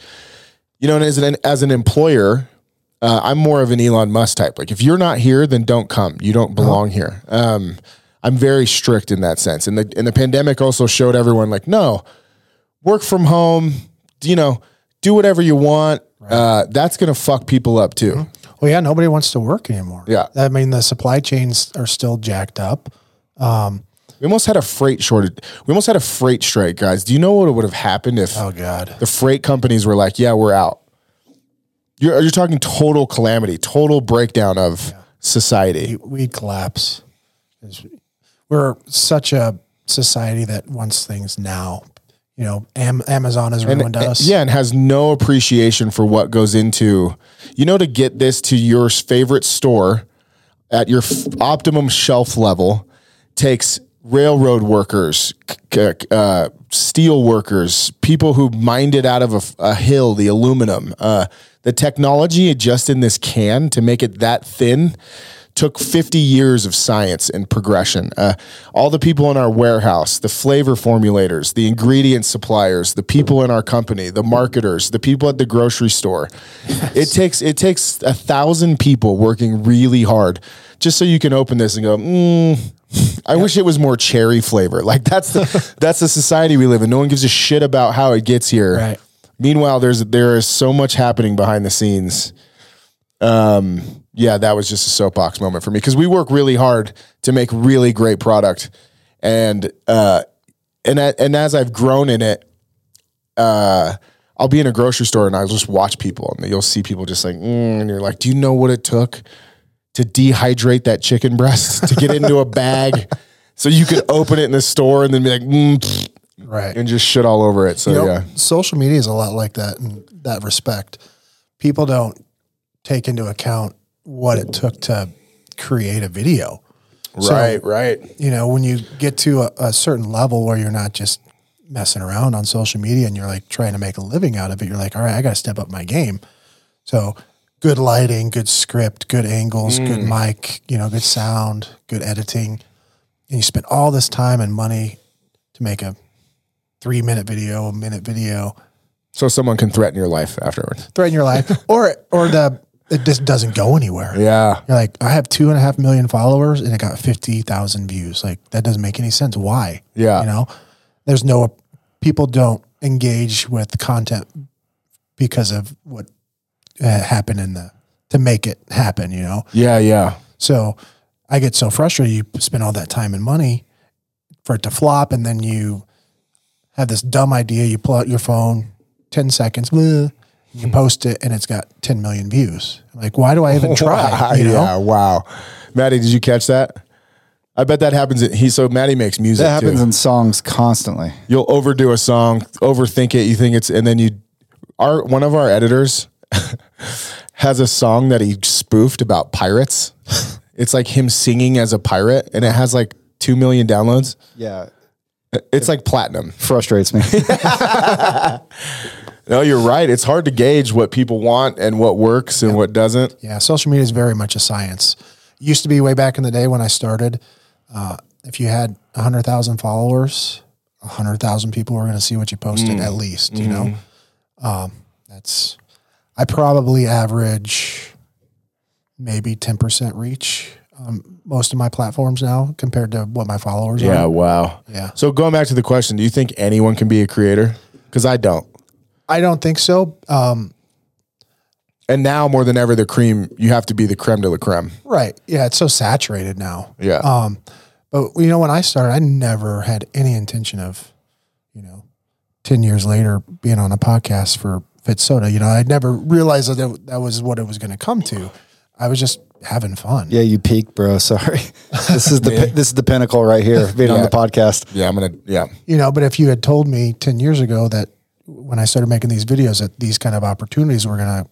you know, and as an as an employer, uh, I'm more of an Elon Musk type. Like, if you're not here, then don't come. You don't belong here. Um, I'm very strict in that sense, and the and the pandemic also showed everyone like, no, work from home. You know, do whatever you want. Uh, that's gonna fuck people up too. Well, yeah, nobody wants to work anymore. Yeah. I mean, the supply chains are still jacked up. We almost had a freight shortage. We almost had a freight strike, guys. Do you know what would have happened if Oh God. the freight companies were like, "Yeah, we're out." You're you're talking total calamity, total breakdown of society. we'd collapse. We're such a society that wants things now. You know, Am- Amazon has ruined us. Yeah, and has no appreciation for what goes into. You know, to get this to your favorite store at your f- optimum shelf level takes railroad workers, uh, steel workers, people who mined it out of a hill, the aluminum. Uh, the technology just in this can to make it that thin took 50 years of science and progression. Uh, all the people in our warehouse, the flavor formulators, the ingredient suppliers, the people in our company, the marketers, the people at the grocery store. It takes it takes a thousand people working really hard just so you can open this and go, mm, I wish it was more cherry flavor. Like that's the (laughs) that's the society we live in. No one gives a shit about how it gets here. Right. Meanwhile, there's there is so much happening behind the scenes. Um, yeah, that was just a soapbox moment for me because we work really hard to make really great product, and uh, and and as I've grown in it, uh, I'll be in a grocery store and I'll just watch people, and you'll see people just like, mm, and you're like, do you know what it took to dehydrate that chicken breast to get into a bag (laughs) so you could open it in the store and then be like, mm, right. and just shit all over it. So You know, yeah, social media is a lot like that in that respect. People don't take into account what it took to create a video. So, right, right. You know, when you get to a, a certain level where you're not just messing around on social media and you're like trying to make a living out of it, you're like, all right, I got to step up my game. So, good lighting, good script, good angles, good mm. mic, you know, good sound, good editing. And you spend all this time and money to make a three minute video, a minute video, So someone can threaten your life afterwards. threaten your life, (laughs) or or the it just doesn't go anywhere. Yeah. You're like, I have two and a half million followers and it got fifty thousand views. Like that doesn't make any sense. Why? Yeah. you know, there's no people don't engage with content because of what uh, happened in the to make it happen. You know, Yeah, yeah. so I get so frustrated. You spend all that time and money for it to flop, and then you have this dumb idea. You pull out your phone, ten seconds, bleh, you post it, and it's got ten million views. I'm like, why do I even try? (laughs) Wow, You know? Yeah, wow. Maddie, did you catch that? I bet that happens. In, he so Maddie makes music. That happens too. in songs constantly. You'll overdo a song, overthink it. You think it's, and then you. Our one of our editors (laughs) has a song that he spoofed about pirates. (laughs) It's like him singing as a pirate, and it has like two million downloads. Yeah. It's like platinum. Frustrates me. No, you're right. It's hard to gauge what people want and what works and what doesn't. Yeah, social media is very much a science. It Used to be way back in the day when I started. Uh, if you had hundred thousand followers, hundred thousand people were going to see what you posted at least. You know, um, that's I probably average maybe ten percent reach on most of my platforms now compared to what my followers Yeah, are. wow. Yeah. So going back to the question, do you think anyone can be a creator? Because I don't. I don't think so. Um, And now more than ever, the cream, you have to be the creme de la creme. right? Yeah, it's so saturated now. Yeah. Um, but you know, when I started, I never had any intention of, you know, ten years later being on a podcast for Fit Soda. You know, I never realized that that was what it was going to come to. I was just having fun. yeah, you peaked, bro. (laughs) Sorry. This is the (laughs) pi- this is the pinnacle right here, being on the podcast. yeah, I'm going to, yeah. You know, but if you had told me ten years ago that when I started making these videos that these kind of opportunities were going to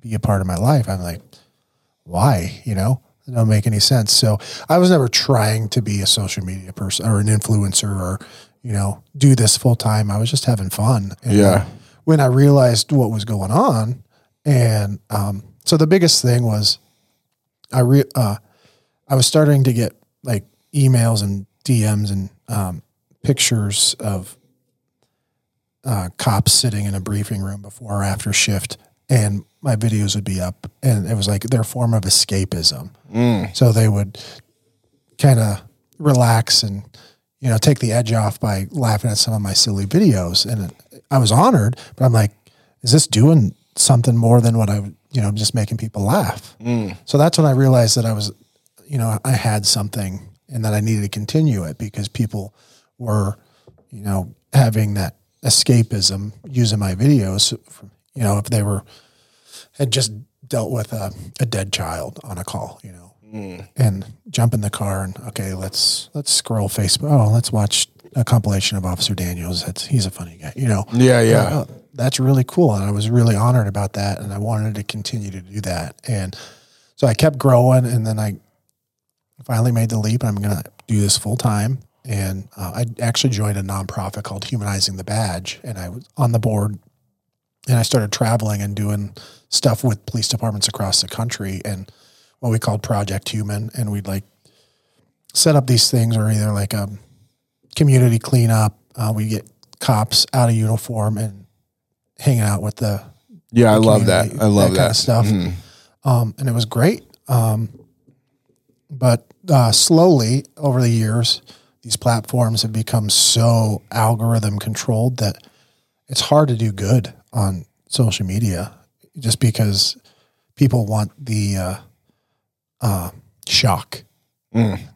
be a part of my life, I'm like, why? You know, it don't make any sense. So I was never trying to be a social media person or an influencer or, you know, do this full time. I was just having fun. And Yeah. When I realized what was going on, and um, so the biggest thing was, I re uh, I was starting to get like emails and DMs and um, pictures of uh, cops sitting in a briefing room before or after shift, and my videos would be up, and it was like their form of escapism. So they would kind of relax and you know take the edge off by laughing at some of my silly videos, and I was honored. But I'm like, is this doing something more than what I you know just making people laugh? So that's when I realized that I was you know I had something and that I needed to continue it because people were you know having that escapism using my videos. You know if they were had just dealt with a, a dead child on a call, you know, hmm. and jump in the car and okay, let's let's scroll Facebook. Oh, let's watch a compilation of Officer Daniels. That's he's a funny guy, you know. Yeah, yeah. Oh, that's really cool, and I was really honored about that, and I wanted to continue to do that, and so I kept growing, and then I finally made the leap. I'm going to do this full time. And uh, I actually joined a nonprofit called Humanizing the Badge, and I was on the board. And I started traveling and doing stuff with police departments across the country, and what we called Project Human. And we'd like set up these things, or either like a community cleanup. Uh, we get cops out of uniform and hanging out with the Yeah, I love that. I love kind that. of stuff. Mhm. Um, and it was great. Um, but uh, slowly over the years, these platforms have become so algorithm controlled that it's hard to do good on social media just because people want the uh, uh, shock.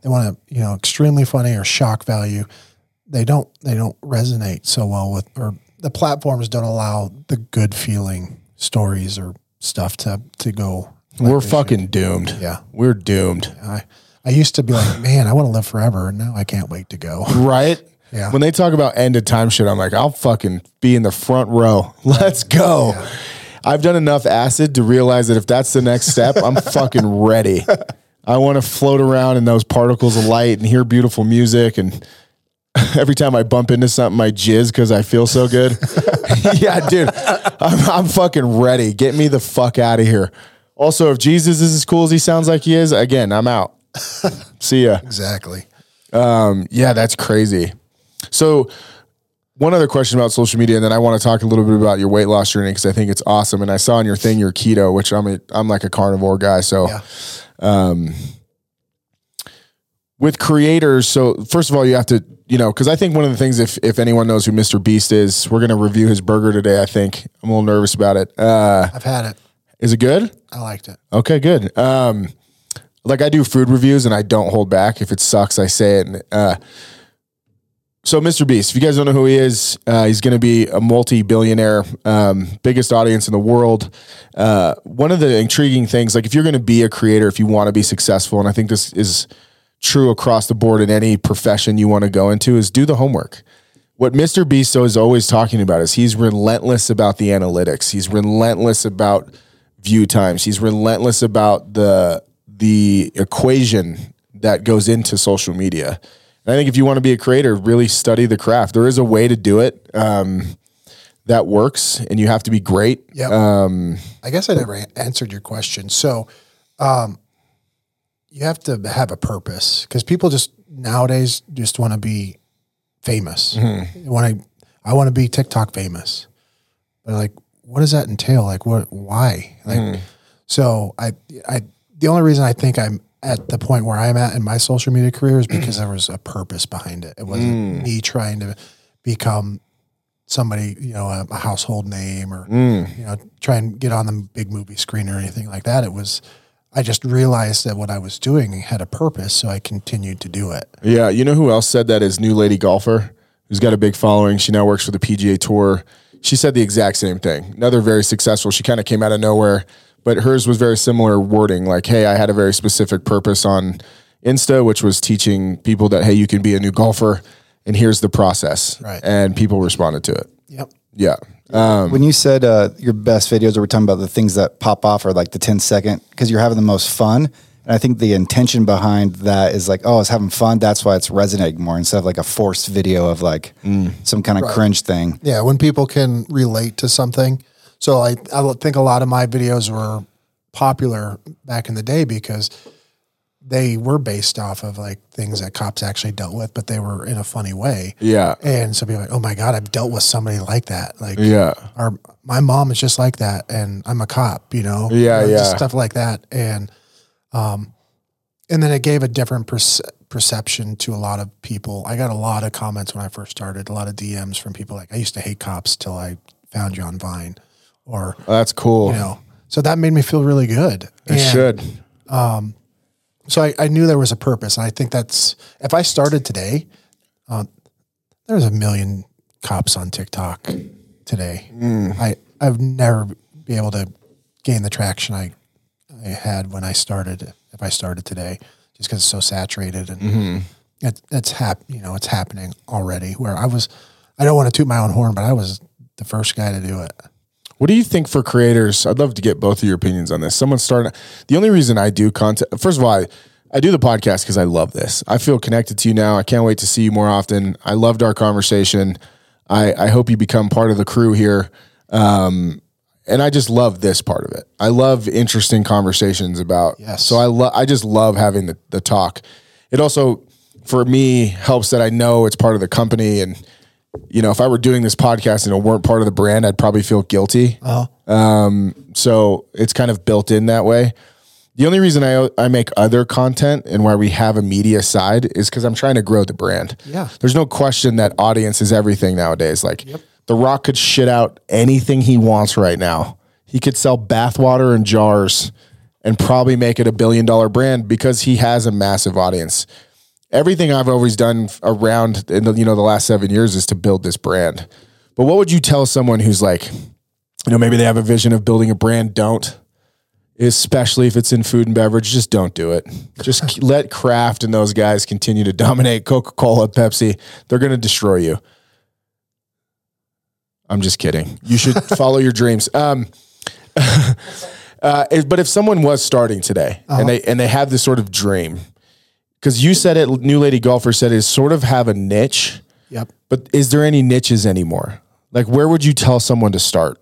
They want to, you know, extremely funny or shock value. They don't. They don't resonate so well with, or the platforms don't allow the good feeling stories or stuff to to go. We're fucking doomed. Yeah. We're doomed. I I used to be like, man, I want to live forever, and now I can't wait to go. (laughs) Right? Yeah. When they talk about end of time shit, I'm like, I'll fucking be in the front row. (laughs) Let's go. I've done enough acid to realize that if that's the next step, I'm (laughs) fucking ready. I want to float around in those particles of light and hear beautiful music. And every time I bump into something, I jizz because I feel so good. yeah, dude, I'm, I'm fucking ready. Get me the fuck out of here. Also, if Jesus is as cool as he sounds like he is, again, I'm out. (laughs) See ya. Exactly. Yeah, that's crazy. So, one other question about social media, and then I want to talk a little bit about your weight loss journey because I think it's awesome. And I saw on your thing you're keto, which I'm a, I'm like a carnivore guy. So, Yeah. with creators, so first of all, you have to, you know, because I think one of the things, if if anyone knows who Mr. Beast is, we're gonna review his burger today. I think I'm a little nervous about it. Uh, I've had it. is it good? I liked it. Okay, good. Um, like I do food reviews and I don't hold back. If it sucks, I say it. And, uh, so Mr. Beast, if you guys don't know who he is, uh, he's going to be a multi-billionaire, um, biggest audience in the world. Uh, one of the intriguing things, like if you're going to be a creator, if you want to be successful, and I think this is true across the board in any profession you want to go into is do the homework. What Mr. Beast is always talking about is he's relentless about the analytics. He's relentless about view times. He's relentless about the the equation that goes into social media. And I think if you want to be a creator, really study the craft. There is a way to do it um, that works, and you have to be great. Yep. Um, I guess I never answered your question. So, um, you have to have a purpose because people just nowadays just want to be famous. Mm-hmm. Want to. I want to be TikTok famous, but like, what does that entail? Like, what? Why? Like, Mm-hmm. so I, I. The only reason I think I'm at the point where I'm at in my social media career is because there was a purpose behind it. It wasn't Mm. me trying to become somebody, you know, a, a household name or Mm. you know, try and get on the big movie screen or anything like that. It was I just realized that what I was doing had a purpose, so I continued to do it. Yeah, you know who else said that is new lady golfer who's got a big following. She now works for the PGA Tour. She said the exact same thing. Another very successful. She kind of came out of nowhere, but hers was very similar wording. Like, hey, I had a very specific purpose on Insta, which was teaching people that hey, you can be a new golfer, and here's the process. Right. And people responded to it. Yep. Yeah. Um, when you said uh, your best videos, we're talking about the things that pop off or like the 10 second because you're having the most fun. And I think the intention behind that is like, oh, it's having fun. That's why it's resonating more instead of like a forced video of like some kind of cringe thing. Yeah, when people can relate to something. So I I think a lot of my videos were popular back in the day because they were based off of like things that cops actually dealt with, but they were in a funny way. Yeah. And so people are like, oh my God, I've dealt with somebody like that. Like Yeah. our my mom is just like that and I'm a cop, you know? Yeah, You know, just yeah. stuff like that. And um and then it gave a different perce- perception to a lot of people. I got a lot of comments when I first started, a lot of DMs from people like, I used to hate cops till I found you on Vine. Or, Oh, that's cool. you know, so that made me feel really good. it And should. Um, so I, I knew there was a purpose. And I think that's, if I started today, uh, there's a million cops on TikTok today. Mm. I, I've never be able to gain the traction I, I had when I started, if I started today, just because it's so saturated and mm-hmm. it, it's hap, you know, it's happening already where I was, I don't want to toot my own horn, but I was the first guy to do it. What do you think for creators? I'd love to get both of your opinions on this. Someone started. The only reason I do content, first of all, I, I do the podcast because I love this. I feel connected to you now. I can't wait to see you more often. I loved our conversation. I, I hope you become part of the crew here. Um, and I just love this part of it. I love interesting conversations about. Yes. So I love. I just love having the the talk. It also, for me, helps that I know it's part of the company and you know, if I were doing this podcast and it weren't part of the brand, I'd probably feel guilty. Um, so it's kind of built in that way. The only reason I I make other content and why we have a media side is because I'm trying to grow the brand. Yeah. There's no question that audience is everything nowadays. Like The Rock could shit out anything he wants right now. He could sell bathwater in jars and probably make it a billion dollar brand because he has a massive audience everything I've always done around in the you know the last seven years is to build this brand. But what would you tell someone who's like, you know, maybe they have a vision of building a brand? Don't, especially if it's in food and beverage. Just don't do it. Just (laughs) let Kraft and those guys continue to dominate. Coca Cola, Pepsi, they're going to destroy you. I'm just kidding. You should (laughs) follow your dreams. Um, (laughs) uh, but if someone was starting today and they and they have this sort of dream, because you said it, new lady golfer said is sort of have a niche. Yep. But is there any niches anymore? Like, where would you tell someone to start?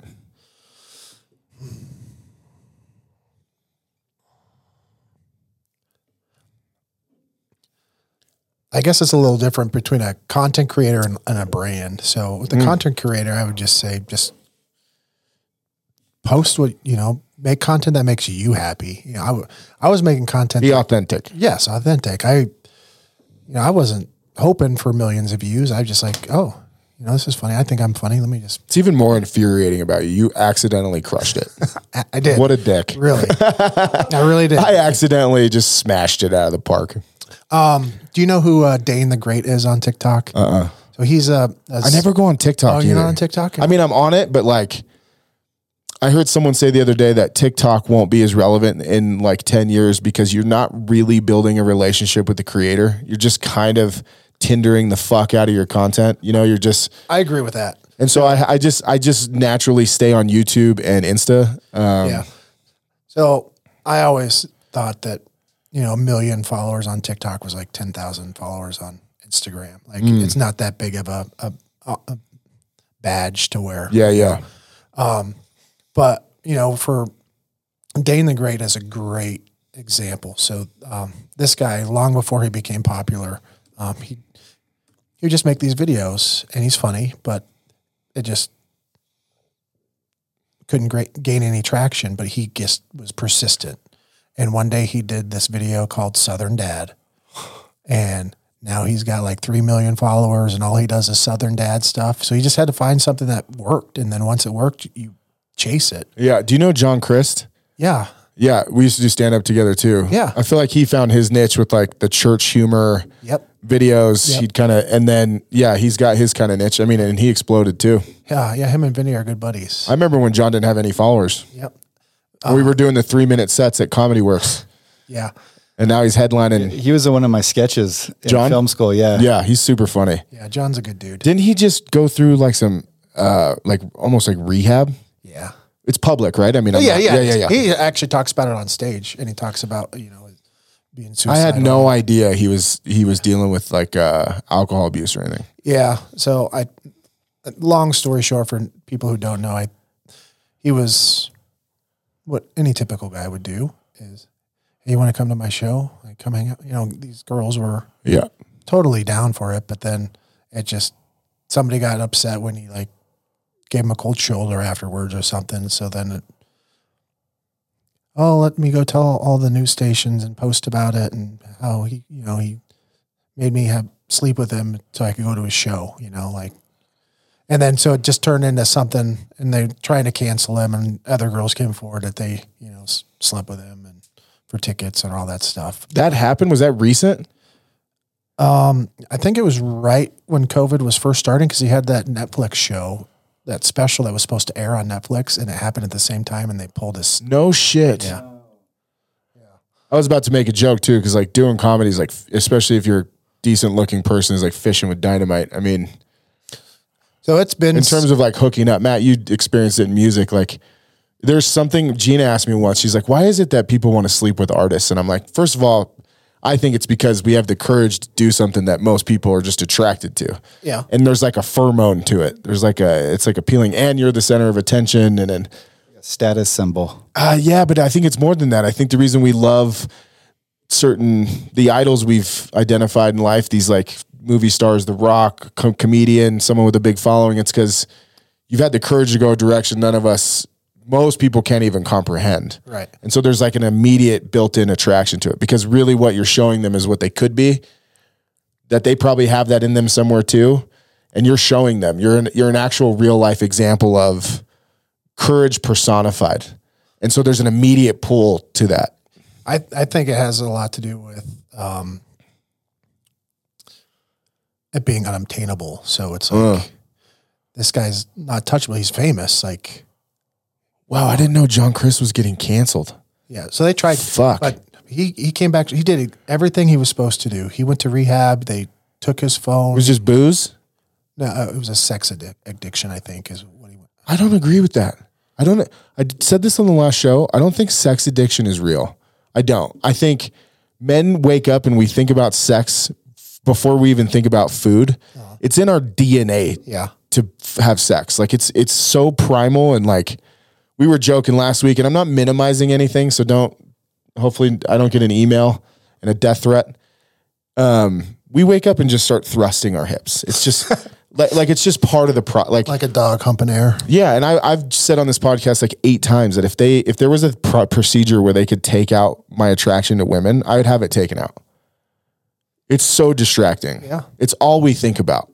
I guess it's a little different between a content creator and, and a brand. So with the Mm. content creator, I would just say just post what you know, make content that makes you happy. You know, I, w- I was making content. Be that- authentic. yes, authentic. I, you know, I wasn't hoping for millions of views. I was just like, oh, you know, this is funny. I think I'm funny. Let me just. It's even more infuriating about you. You accidentally crushed it. (laughs) I, I did. what a dick. really? (laughs) I really did. I accidentally just smashed it out of the park. Do you know who uh, Dane the Great is on TikTok? Uh. uh So he's a. I never go on TikTok. Oh, you're not on TikTok? I mean, I'm on it, but like, I heard someone say the other day that TikTok won't be as relevant in like 10 years because you're not really building a relationship with the creator. You're just kind of tindering the fuck out of your content. You know, you're just I agree with that. and so I, I just I just naturally stay on YouTube and Insta. Um, yeah. So I always thought that, you know, a million followers on TikTok was like 10,000 followers on Instagram. Like Mm. it's not that big of a, a, a badge to wear. yeah, yeah. But, you know, for Dane the Great is a great example. So um, this guy, long before he became popular, um, he he would just make these videos and he's funny, but it just couldn't great, gain any traction. But he just was persistent. And one day he did this video called Southern Dad, and now he's got like three million followers, and all he does is Southern Dad stuff. So he just had to find something that worked, and then once it worked, you chase it. Yeah. Do you know John Crist? Yeah, Yeah, we used to do stand up together too. Yeah. I feel like he found his niche with like the church humor Yep. videos. Yep. He'd kind of, and then, yeah, he's got his kind of niche. I mean, and he exploded too. Yeah, yeah. Him and Vinny are good buddies. I remember when John didn't have any followers. yep. we were doing the three minute sets at Comedy Works, Yeah. and now he's headlining. He was in one of my sketches in John? film school. Yeah. Yeah, he's super funny. Yeah. John's a good dude. Didn't he just go through like some, uh, like almost like rehab? Yeah. It's public, right? I mean, I'm yeah, not- yeah, yeah, yeah, yeah. He actually talks about it on stage, and he talks about you know being suicidal. I had no idea he was he was dealing with like uh, alcohol abuse or anything. Yeah. So I, long story short, for people who don't know, I, he was what any typical guy would do is, hey, you want to come to my show? Like, come hang out. You know, these girls were Yeah, totally down for it, but then it just somebody got upset when he like gave him a cold shoulder afterwards or something. So then it, oh, let me go tell all the news stations and post about it and how he, you know, he made me have sleep with him so I could go to his show, you know, like, and then so it just turned into something and they're trying to cancel him and other girls came forward that they, you know, s- slept with him and for tickets and all that stuff. that happened. Was that recent? Um, I think it was right when COVID was first starting because he had that Netflix show, that special that was supposed to air on Netflix, and it happened at the same time, and they pulled us. No shit. Yeah. I was about to make a joke too, because like doing comedy is like, especially if you're a decent looking person, is like fishing with dynamite. I mean, So it's been in terms of like hooking up, Matt, you experienced it in music. Like, there's something Gina asked me once. She's like, "Why is it that people want to sleep with artists?" And I'm like, first of all, I think it's because we have the courage to do something that most people are just attracted to. Yeah. And there's like a pheromone to it. There's like a, it's like appealing, and you're the center of attention, and then. Status symbol. Uh, yeah, but I think it's more than that. I think the reason we love certain the idols we've identified in life, these like movie stars, The Rock, com- comedian, someone with a big following, it's because you've had the courage to go a direction none of us, most people can't even comprehend. Right. And so there's like an immediate built-in attraction to it because really what you're showing them is what they could be. That they probably have that in them somewhere too, and you're showing them. You're an you're an actual real life example of courage personified. And so there's an immediate pull to that. I I think it has a lot to do with um, it being unobtainable. So it's like Ugh. this guy's not touchable. He's famous. Like Wow, I didn't know John Crist was getting canceled. yeah. So they tried. Fuck. But he he came back. He did everything he was supposed to do. He went to rehab. They took his phone. It was just booze. no, uh, it was a sex addic- addiction. I think is what he went. I don't agree with that. I don't. I said this on the last show. I don't think sex addiction is real. I don't. I think men wake up and we think about sex before we even think about food. It's in our DNA. Yeah. to f- have sex. Like it's it's so primal and like we were joking last week, and I'm not minimizing anything, so don't. Hopefully, I don't get an email and a death threat. Um, we wake up and just start thrusting our hips. It's just (laughs) like like it's just part of the pro. Like, Like a dog humping air. yeah, and I, I've said on this podcast like eight times that if they if there was a pro- procedure where they could take out my attraction to women, I would have it taken out. It's so distracting. Yeah. it's all we think about.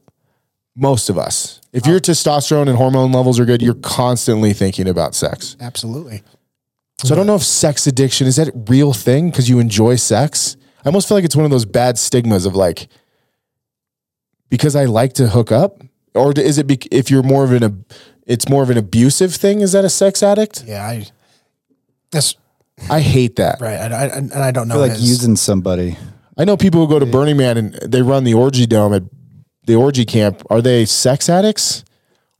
Most of us. If oh. your testosterone and hormone levels are good, you're constantly thinking about sex. Absolutely. So I don't know if sex addiction is that a real thing because you enjoy sex. I almost feel like it's one of those bad stigmas of like because I like to hook up, or is it bec if you're more of an it's more of an abusive thing. Is that a sex addict? Yeah, I. That's I hate that. right. I, I, and I don't know. I feel like his- using somebody. I know people who go to Burning Man and they run the orgy dome at the orgy camp. Are they sex addicts?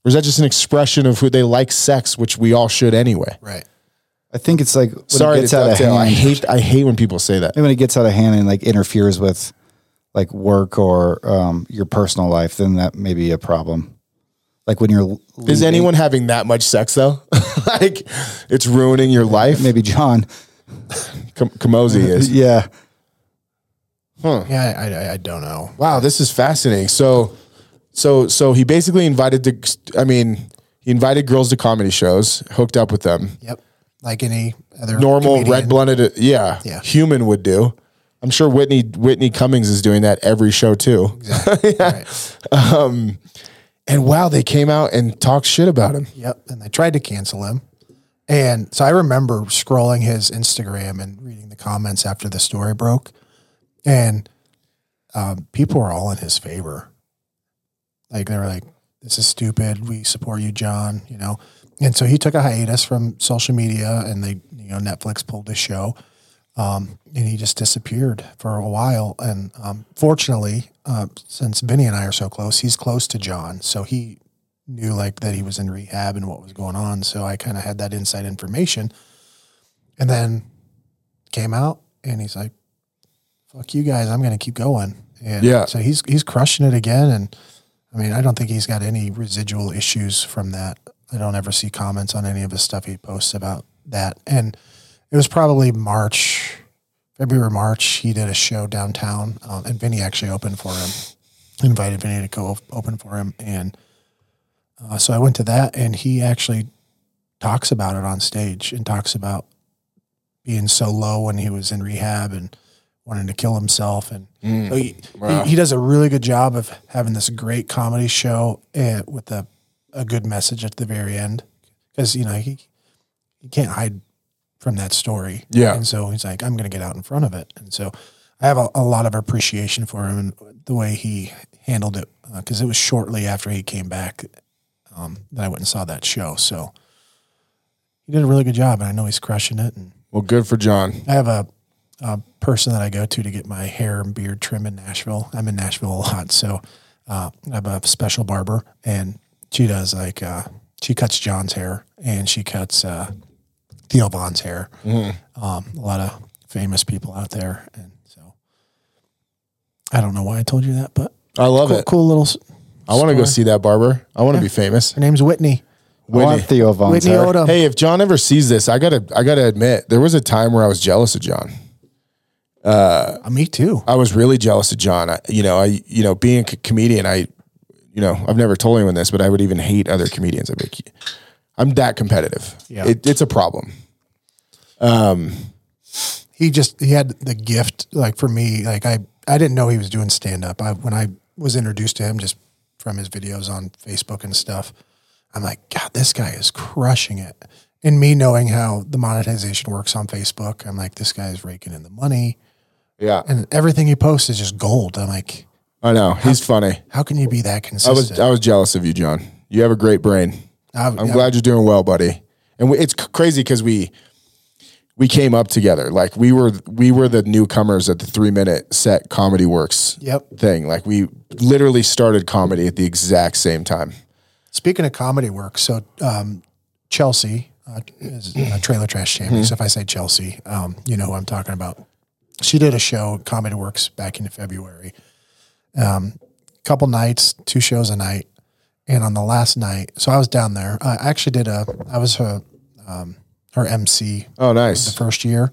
Or is that just an expression of who they like sex, which we all should anyway? right. I think it's like when Sorry it to gets out of hand. I hate I hate when people say that. And when it gets out of hand and like interferes with like work or um, your personal life, then that may be a problem. Like when you're Is anyone having that much sex though? (laughs) like it's ruining your life. maybe John? Kam- Camozzi is. (laughs) Yeah, Yeah, I, I, I don't know. Wow, this is fascinating. So, so, so he basically invited the. I mean, he invited girls to comedy shows, hooked up with them. Yep. Like any other Normal comedian. red blooded, uh, yeah, Yeah. human would do. I'm sure Whitney Whitney Cummings is doing that every show too. (laughs) Right. Um, and wow, they came out and talked shit about him. Yep. And they tried to cancel him. And so I remember scrolling his Instagram and reading the comments after the story broke. And um, people were all in his favor. Like they were like, this is stupid. We support you, John, you know. And so he took a hiatus from social media and they, you know, Netflix pulled his show. Um, and he just disappeared for a while. And um, fortunately, uh, since Vinny and I are so close, he's close to John. So he knew like that he was in rehab and what was going on. So I kind of had that inside information. And then came out and he's like, fuck you guys, I'm going to keep going. And Yeah. so he's, he's crushing it again. And I mean, I don't think he's got any residual issues from that. I don't ever see comments on any of his stuff he posts about that. And it was probably March, February, March. He did a show downtown, um, and Vinny actually opened for him. Invited Vinny to go open for him, and uh, so I went to that, and he actually talks about it on stage and talks about being so low when he was in rehab and wanting to kill himself, and so he, he he does a really good job of having this great comedy show and with a a good message at the very end because you know he he can't hide from that story. Yeah. And so he's like, I'm going to get out in front of it. And so I have a, a lot of appreciation for him and the way he handled it uh, because it was shortly after he came back um, that I went and saw that show. So he did a really good job, and I know he's crushing it. And Well, good for John. I have a, a person that I go to to get my hair and beard trim in Nashville. I'm in Nashville a lot, so uh, I have a special barber, and she does like uh, she cuts John's hair and she cuts uh, Theo Von's hair. Um, a lot of famous people out there, and so I don't know why I told you that, but I love cool, it. cool little. I want to go see that barber. I want to be famous. Her name's Whitney. I want Theo Von's Whitney hair. Odom. Hey, if John ever sees this, I gotta I gotta admit there was a time where I was jealous of John. Uh, me too. I was really jealous of John. I, you know, I you know being a comedian, I you know I've never told anyone this, but I would even hate other comedians. I'd be like, I'm that competitive. Yeah. it, it's a problem. Um, he just he had the gift like for me like i i didn't know he was doing stand up i when i was introduced to him just from his videos on facebook and stuff i'm like god this guy is crushing it and me knowing how the monetization works on facebook i'm like this guy is raking in the money Yeah, and everything he posts is just gold i'm like I know he's funny. how can you be that I consistent was I was jealous of you, John. You have a great brain. I'm glad you're doing well, buddy. And we, it's c- crazy because we we came up together. Like we were we were the newcomers at the three minute set comedy works Yep. thing. Like we literally started comedy at the exact same time. Speaking of comedy work, so um, Chelsea uh, is a trailer trash champion. So if I say Chelsea, um, you know who I'm talking about. She did a show, Comedy Works, back in February. Um, couple nights, two shows a night, and on the last night, so I was down there. I actually did a, I was her, um, her MC Oh, nice. the first year,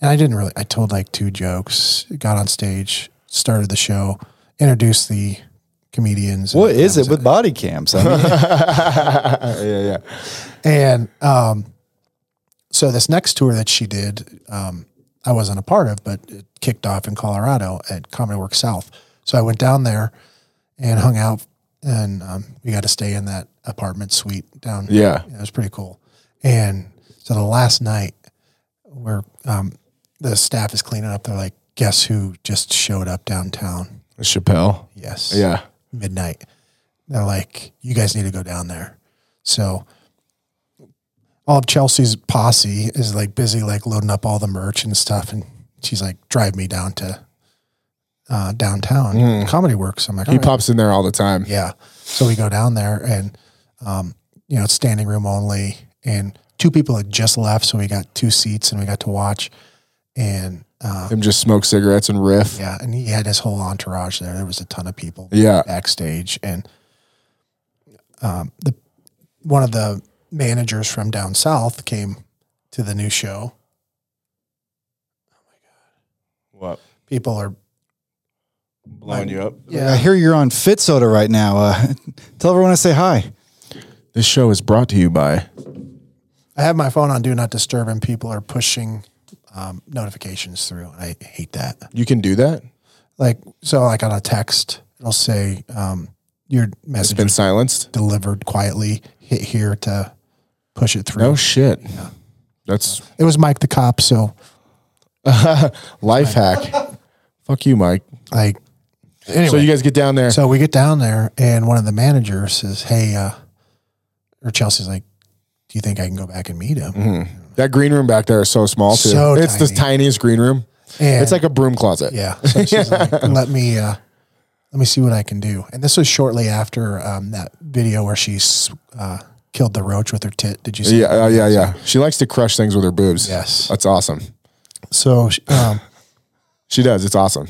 and I didn't really. I told like two jokes, got on stage, started the show, introduced the comedians. What is it with body cams? I mean, (laughs) yeah, yeah. And um, so this next tour that she did, um, I wasn't a part of, but it kicked off in Colorado at Comedy Works South. So I went down there and hung out, and um, we got to stay in that apartment suite down. Yeah. it was pretty cool. And so the last night, where um, the staff is cleaning up, they're like, "Guess who just showed up downtown?" Chappelle. Yes. Yeah. midnight. They're like, you guys need to go down there. So all of Chelsea's posse is like busy like loading up all the merch and stuff, and she's like drive me down to uh, downtown Comedy Works. I'm like. He "All right." pops in there all the time. Yeah. So we go down there and, um, you know, it's standing room only. And two people had just left. So we got two seats and we got to watch. And, uh, Him just smoke cigarettes and riff. yeah. And he had his whole entourage there. There was a ton of people Yeah. backstage. And, um, the, one of the managers from down south came to the new show. Oh my god! What? People are, Blowing you up? Yeah, I hear you're on Fit Soda right now. Uh, (laughs) tell everyone to say hi. This show is brought to you by. I have my phone on do not disturb and people are pushing, um, notifications through. And I hate that. You can do that? like so like on a text it'll say um, your It's message been silenced? delivered quietly hit here to push it through No shit. That's it was mike the cop so (laughs) life hack. Fuck you, Mike. like anyway So you guys get down there. so we get down there and one of the managers says hey uh or chelsea's like do you think i can go back and meet him that green room back there is so small too. So it's the tiny. tiniest green room. And- it's like a broom closet. yeah so she's like (laughs) let me uh let me see what i can do and this was shortly after um that video where she's uh killed the roach with her tit did you see Yeah, that? uh, yeah, yeah. She likes to crush things with her boobs. Yes. That's awesome. so she- um (laughs) She does. It's awesome.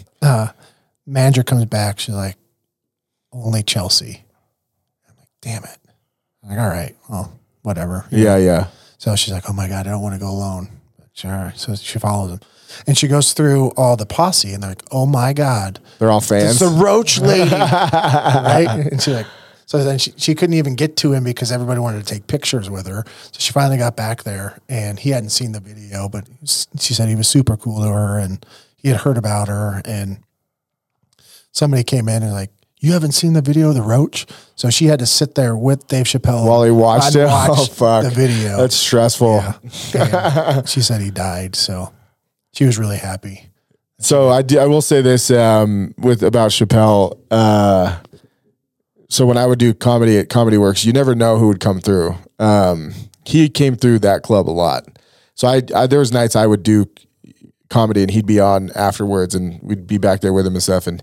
manager comes back. She's like, only Chelsea. I'm like, damn it. I'm like, all right, well, whatever. Yeah, yeah. So she's like, oh my God, I don't want to go alone. But she, all right. So she follows him. And she goes through all the posse and they're like, oh my God, They're all it's fans. the roach lady. (laughs) right? And she's like, so then she, she couldn't even get to him because everybody wanted to take pictures with her. So she finally got back there and he hadn't seen the video, but she said he was super cool to her and he had heard about her. And somebody came in and like, you haven't seen the video of the roach? So she had to sit there with Dave Chappelle While he watched it. (laughs) watch Oh fuck. the video. That's stressful. And she said he died. So she was really happy. So I, do, I will say this um, with about Chappelle. Uh, so when I would do comedy at Comedy Works, you never know who would come through. Um, he came through that club a lot. So I, I there was nights I would do comedy and he'd be on afterwards and we'd be back there with him and stuff. And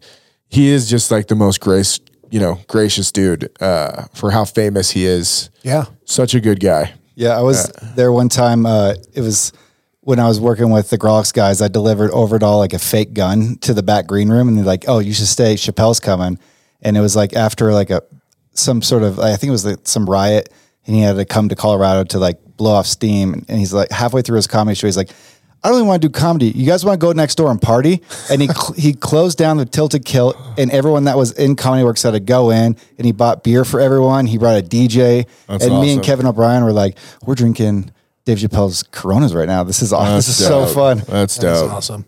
he is just like the most grace, you know, gracious dude uh, for how famous he is. Yeah. Such a good guy. Yeah, I was there one time. Uh, it was when I was working with the Grolix guys. I delivered over Overdahl like a fake gun to the back green room, and they're like, "Oh, you should stay. Chappelle's coming." And it was like after like a some sort of I think it was like some riot, and he had to come to Colorado to like blow off steam. And he's like halfway through his comedy show, he's like. I don't really want to do comedy. You guys want to go next door and party? And he cl- he closed down the Tilted Kilt, and everyone that was in Comedy Works had to go in. And he bought beer for everyone. He brought a DJ, That's and me and. Kevin O'Brien were like, we're drinking Dave Chappelle's Coronas right now. This is awesome. This is so fun. That's That's dope. awesome.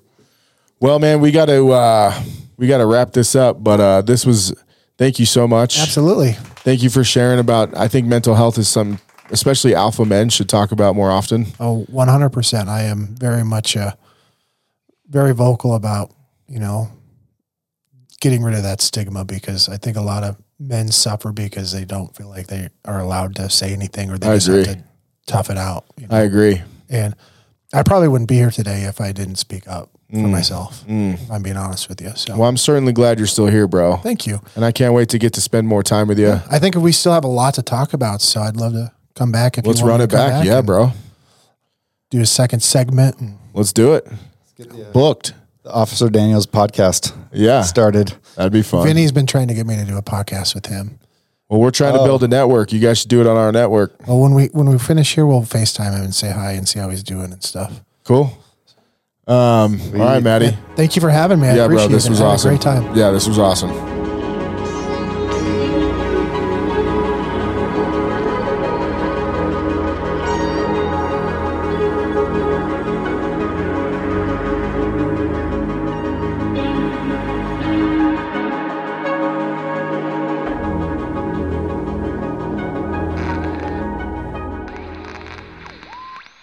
Well, man, we got to uh, we got to wrap this up. But uh, this was thank you so much. Absolutely. Thank you for sharing about. I think mental health is something, especially alpha men, should talk about more often. Oh, 100%. I am very much uh, very vocal about, you know, getting rid of that stigma because I think a lot of men suffer because they don't feel like they are allowed to say anything or they I just agree. have to tough it out. you know? I agree. and I probably wouldn't be here today if I didn't speak up for Mm. myself. If I'm being honest with you. So Well, I'm certainly glad you're still here, bro. thank you. And I can't wait to get to spend more time with you. I think we still have a lot to talk about. So I'd love to come back if you want. Let's you want run me it to come back. Yeah, bro. Do a second segment. And Let's do it. Booked. The Officer Daniels podcast Yeah, started. that'd be fun. Vinny's been trying to get me to do a podcast with him. well, we're trying to Oh. build a network. You guys should do it on our network. Well, when we when we finish here, we'll Facetime him and say hi and see how he's doing and stuff. Cool. Um, all right, Maddie. Thank you for having me. I Yeah, bro. This it. was I had awesome. A great time. Yeah, this was awesome.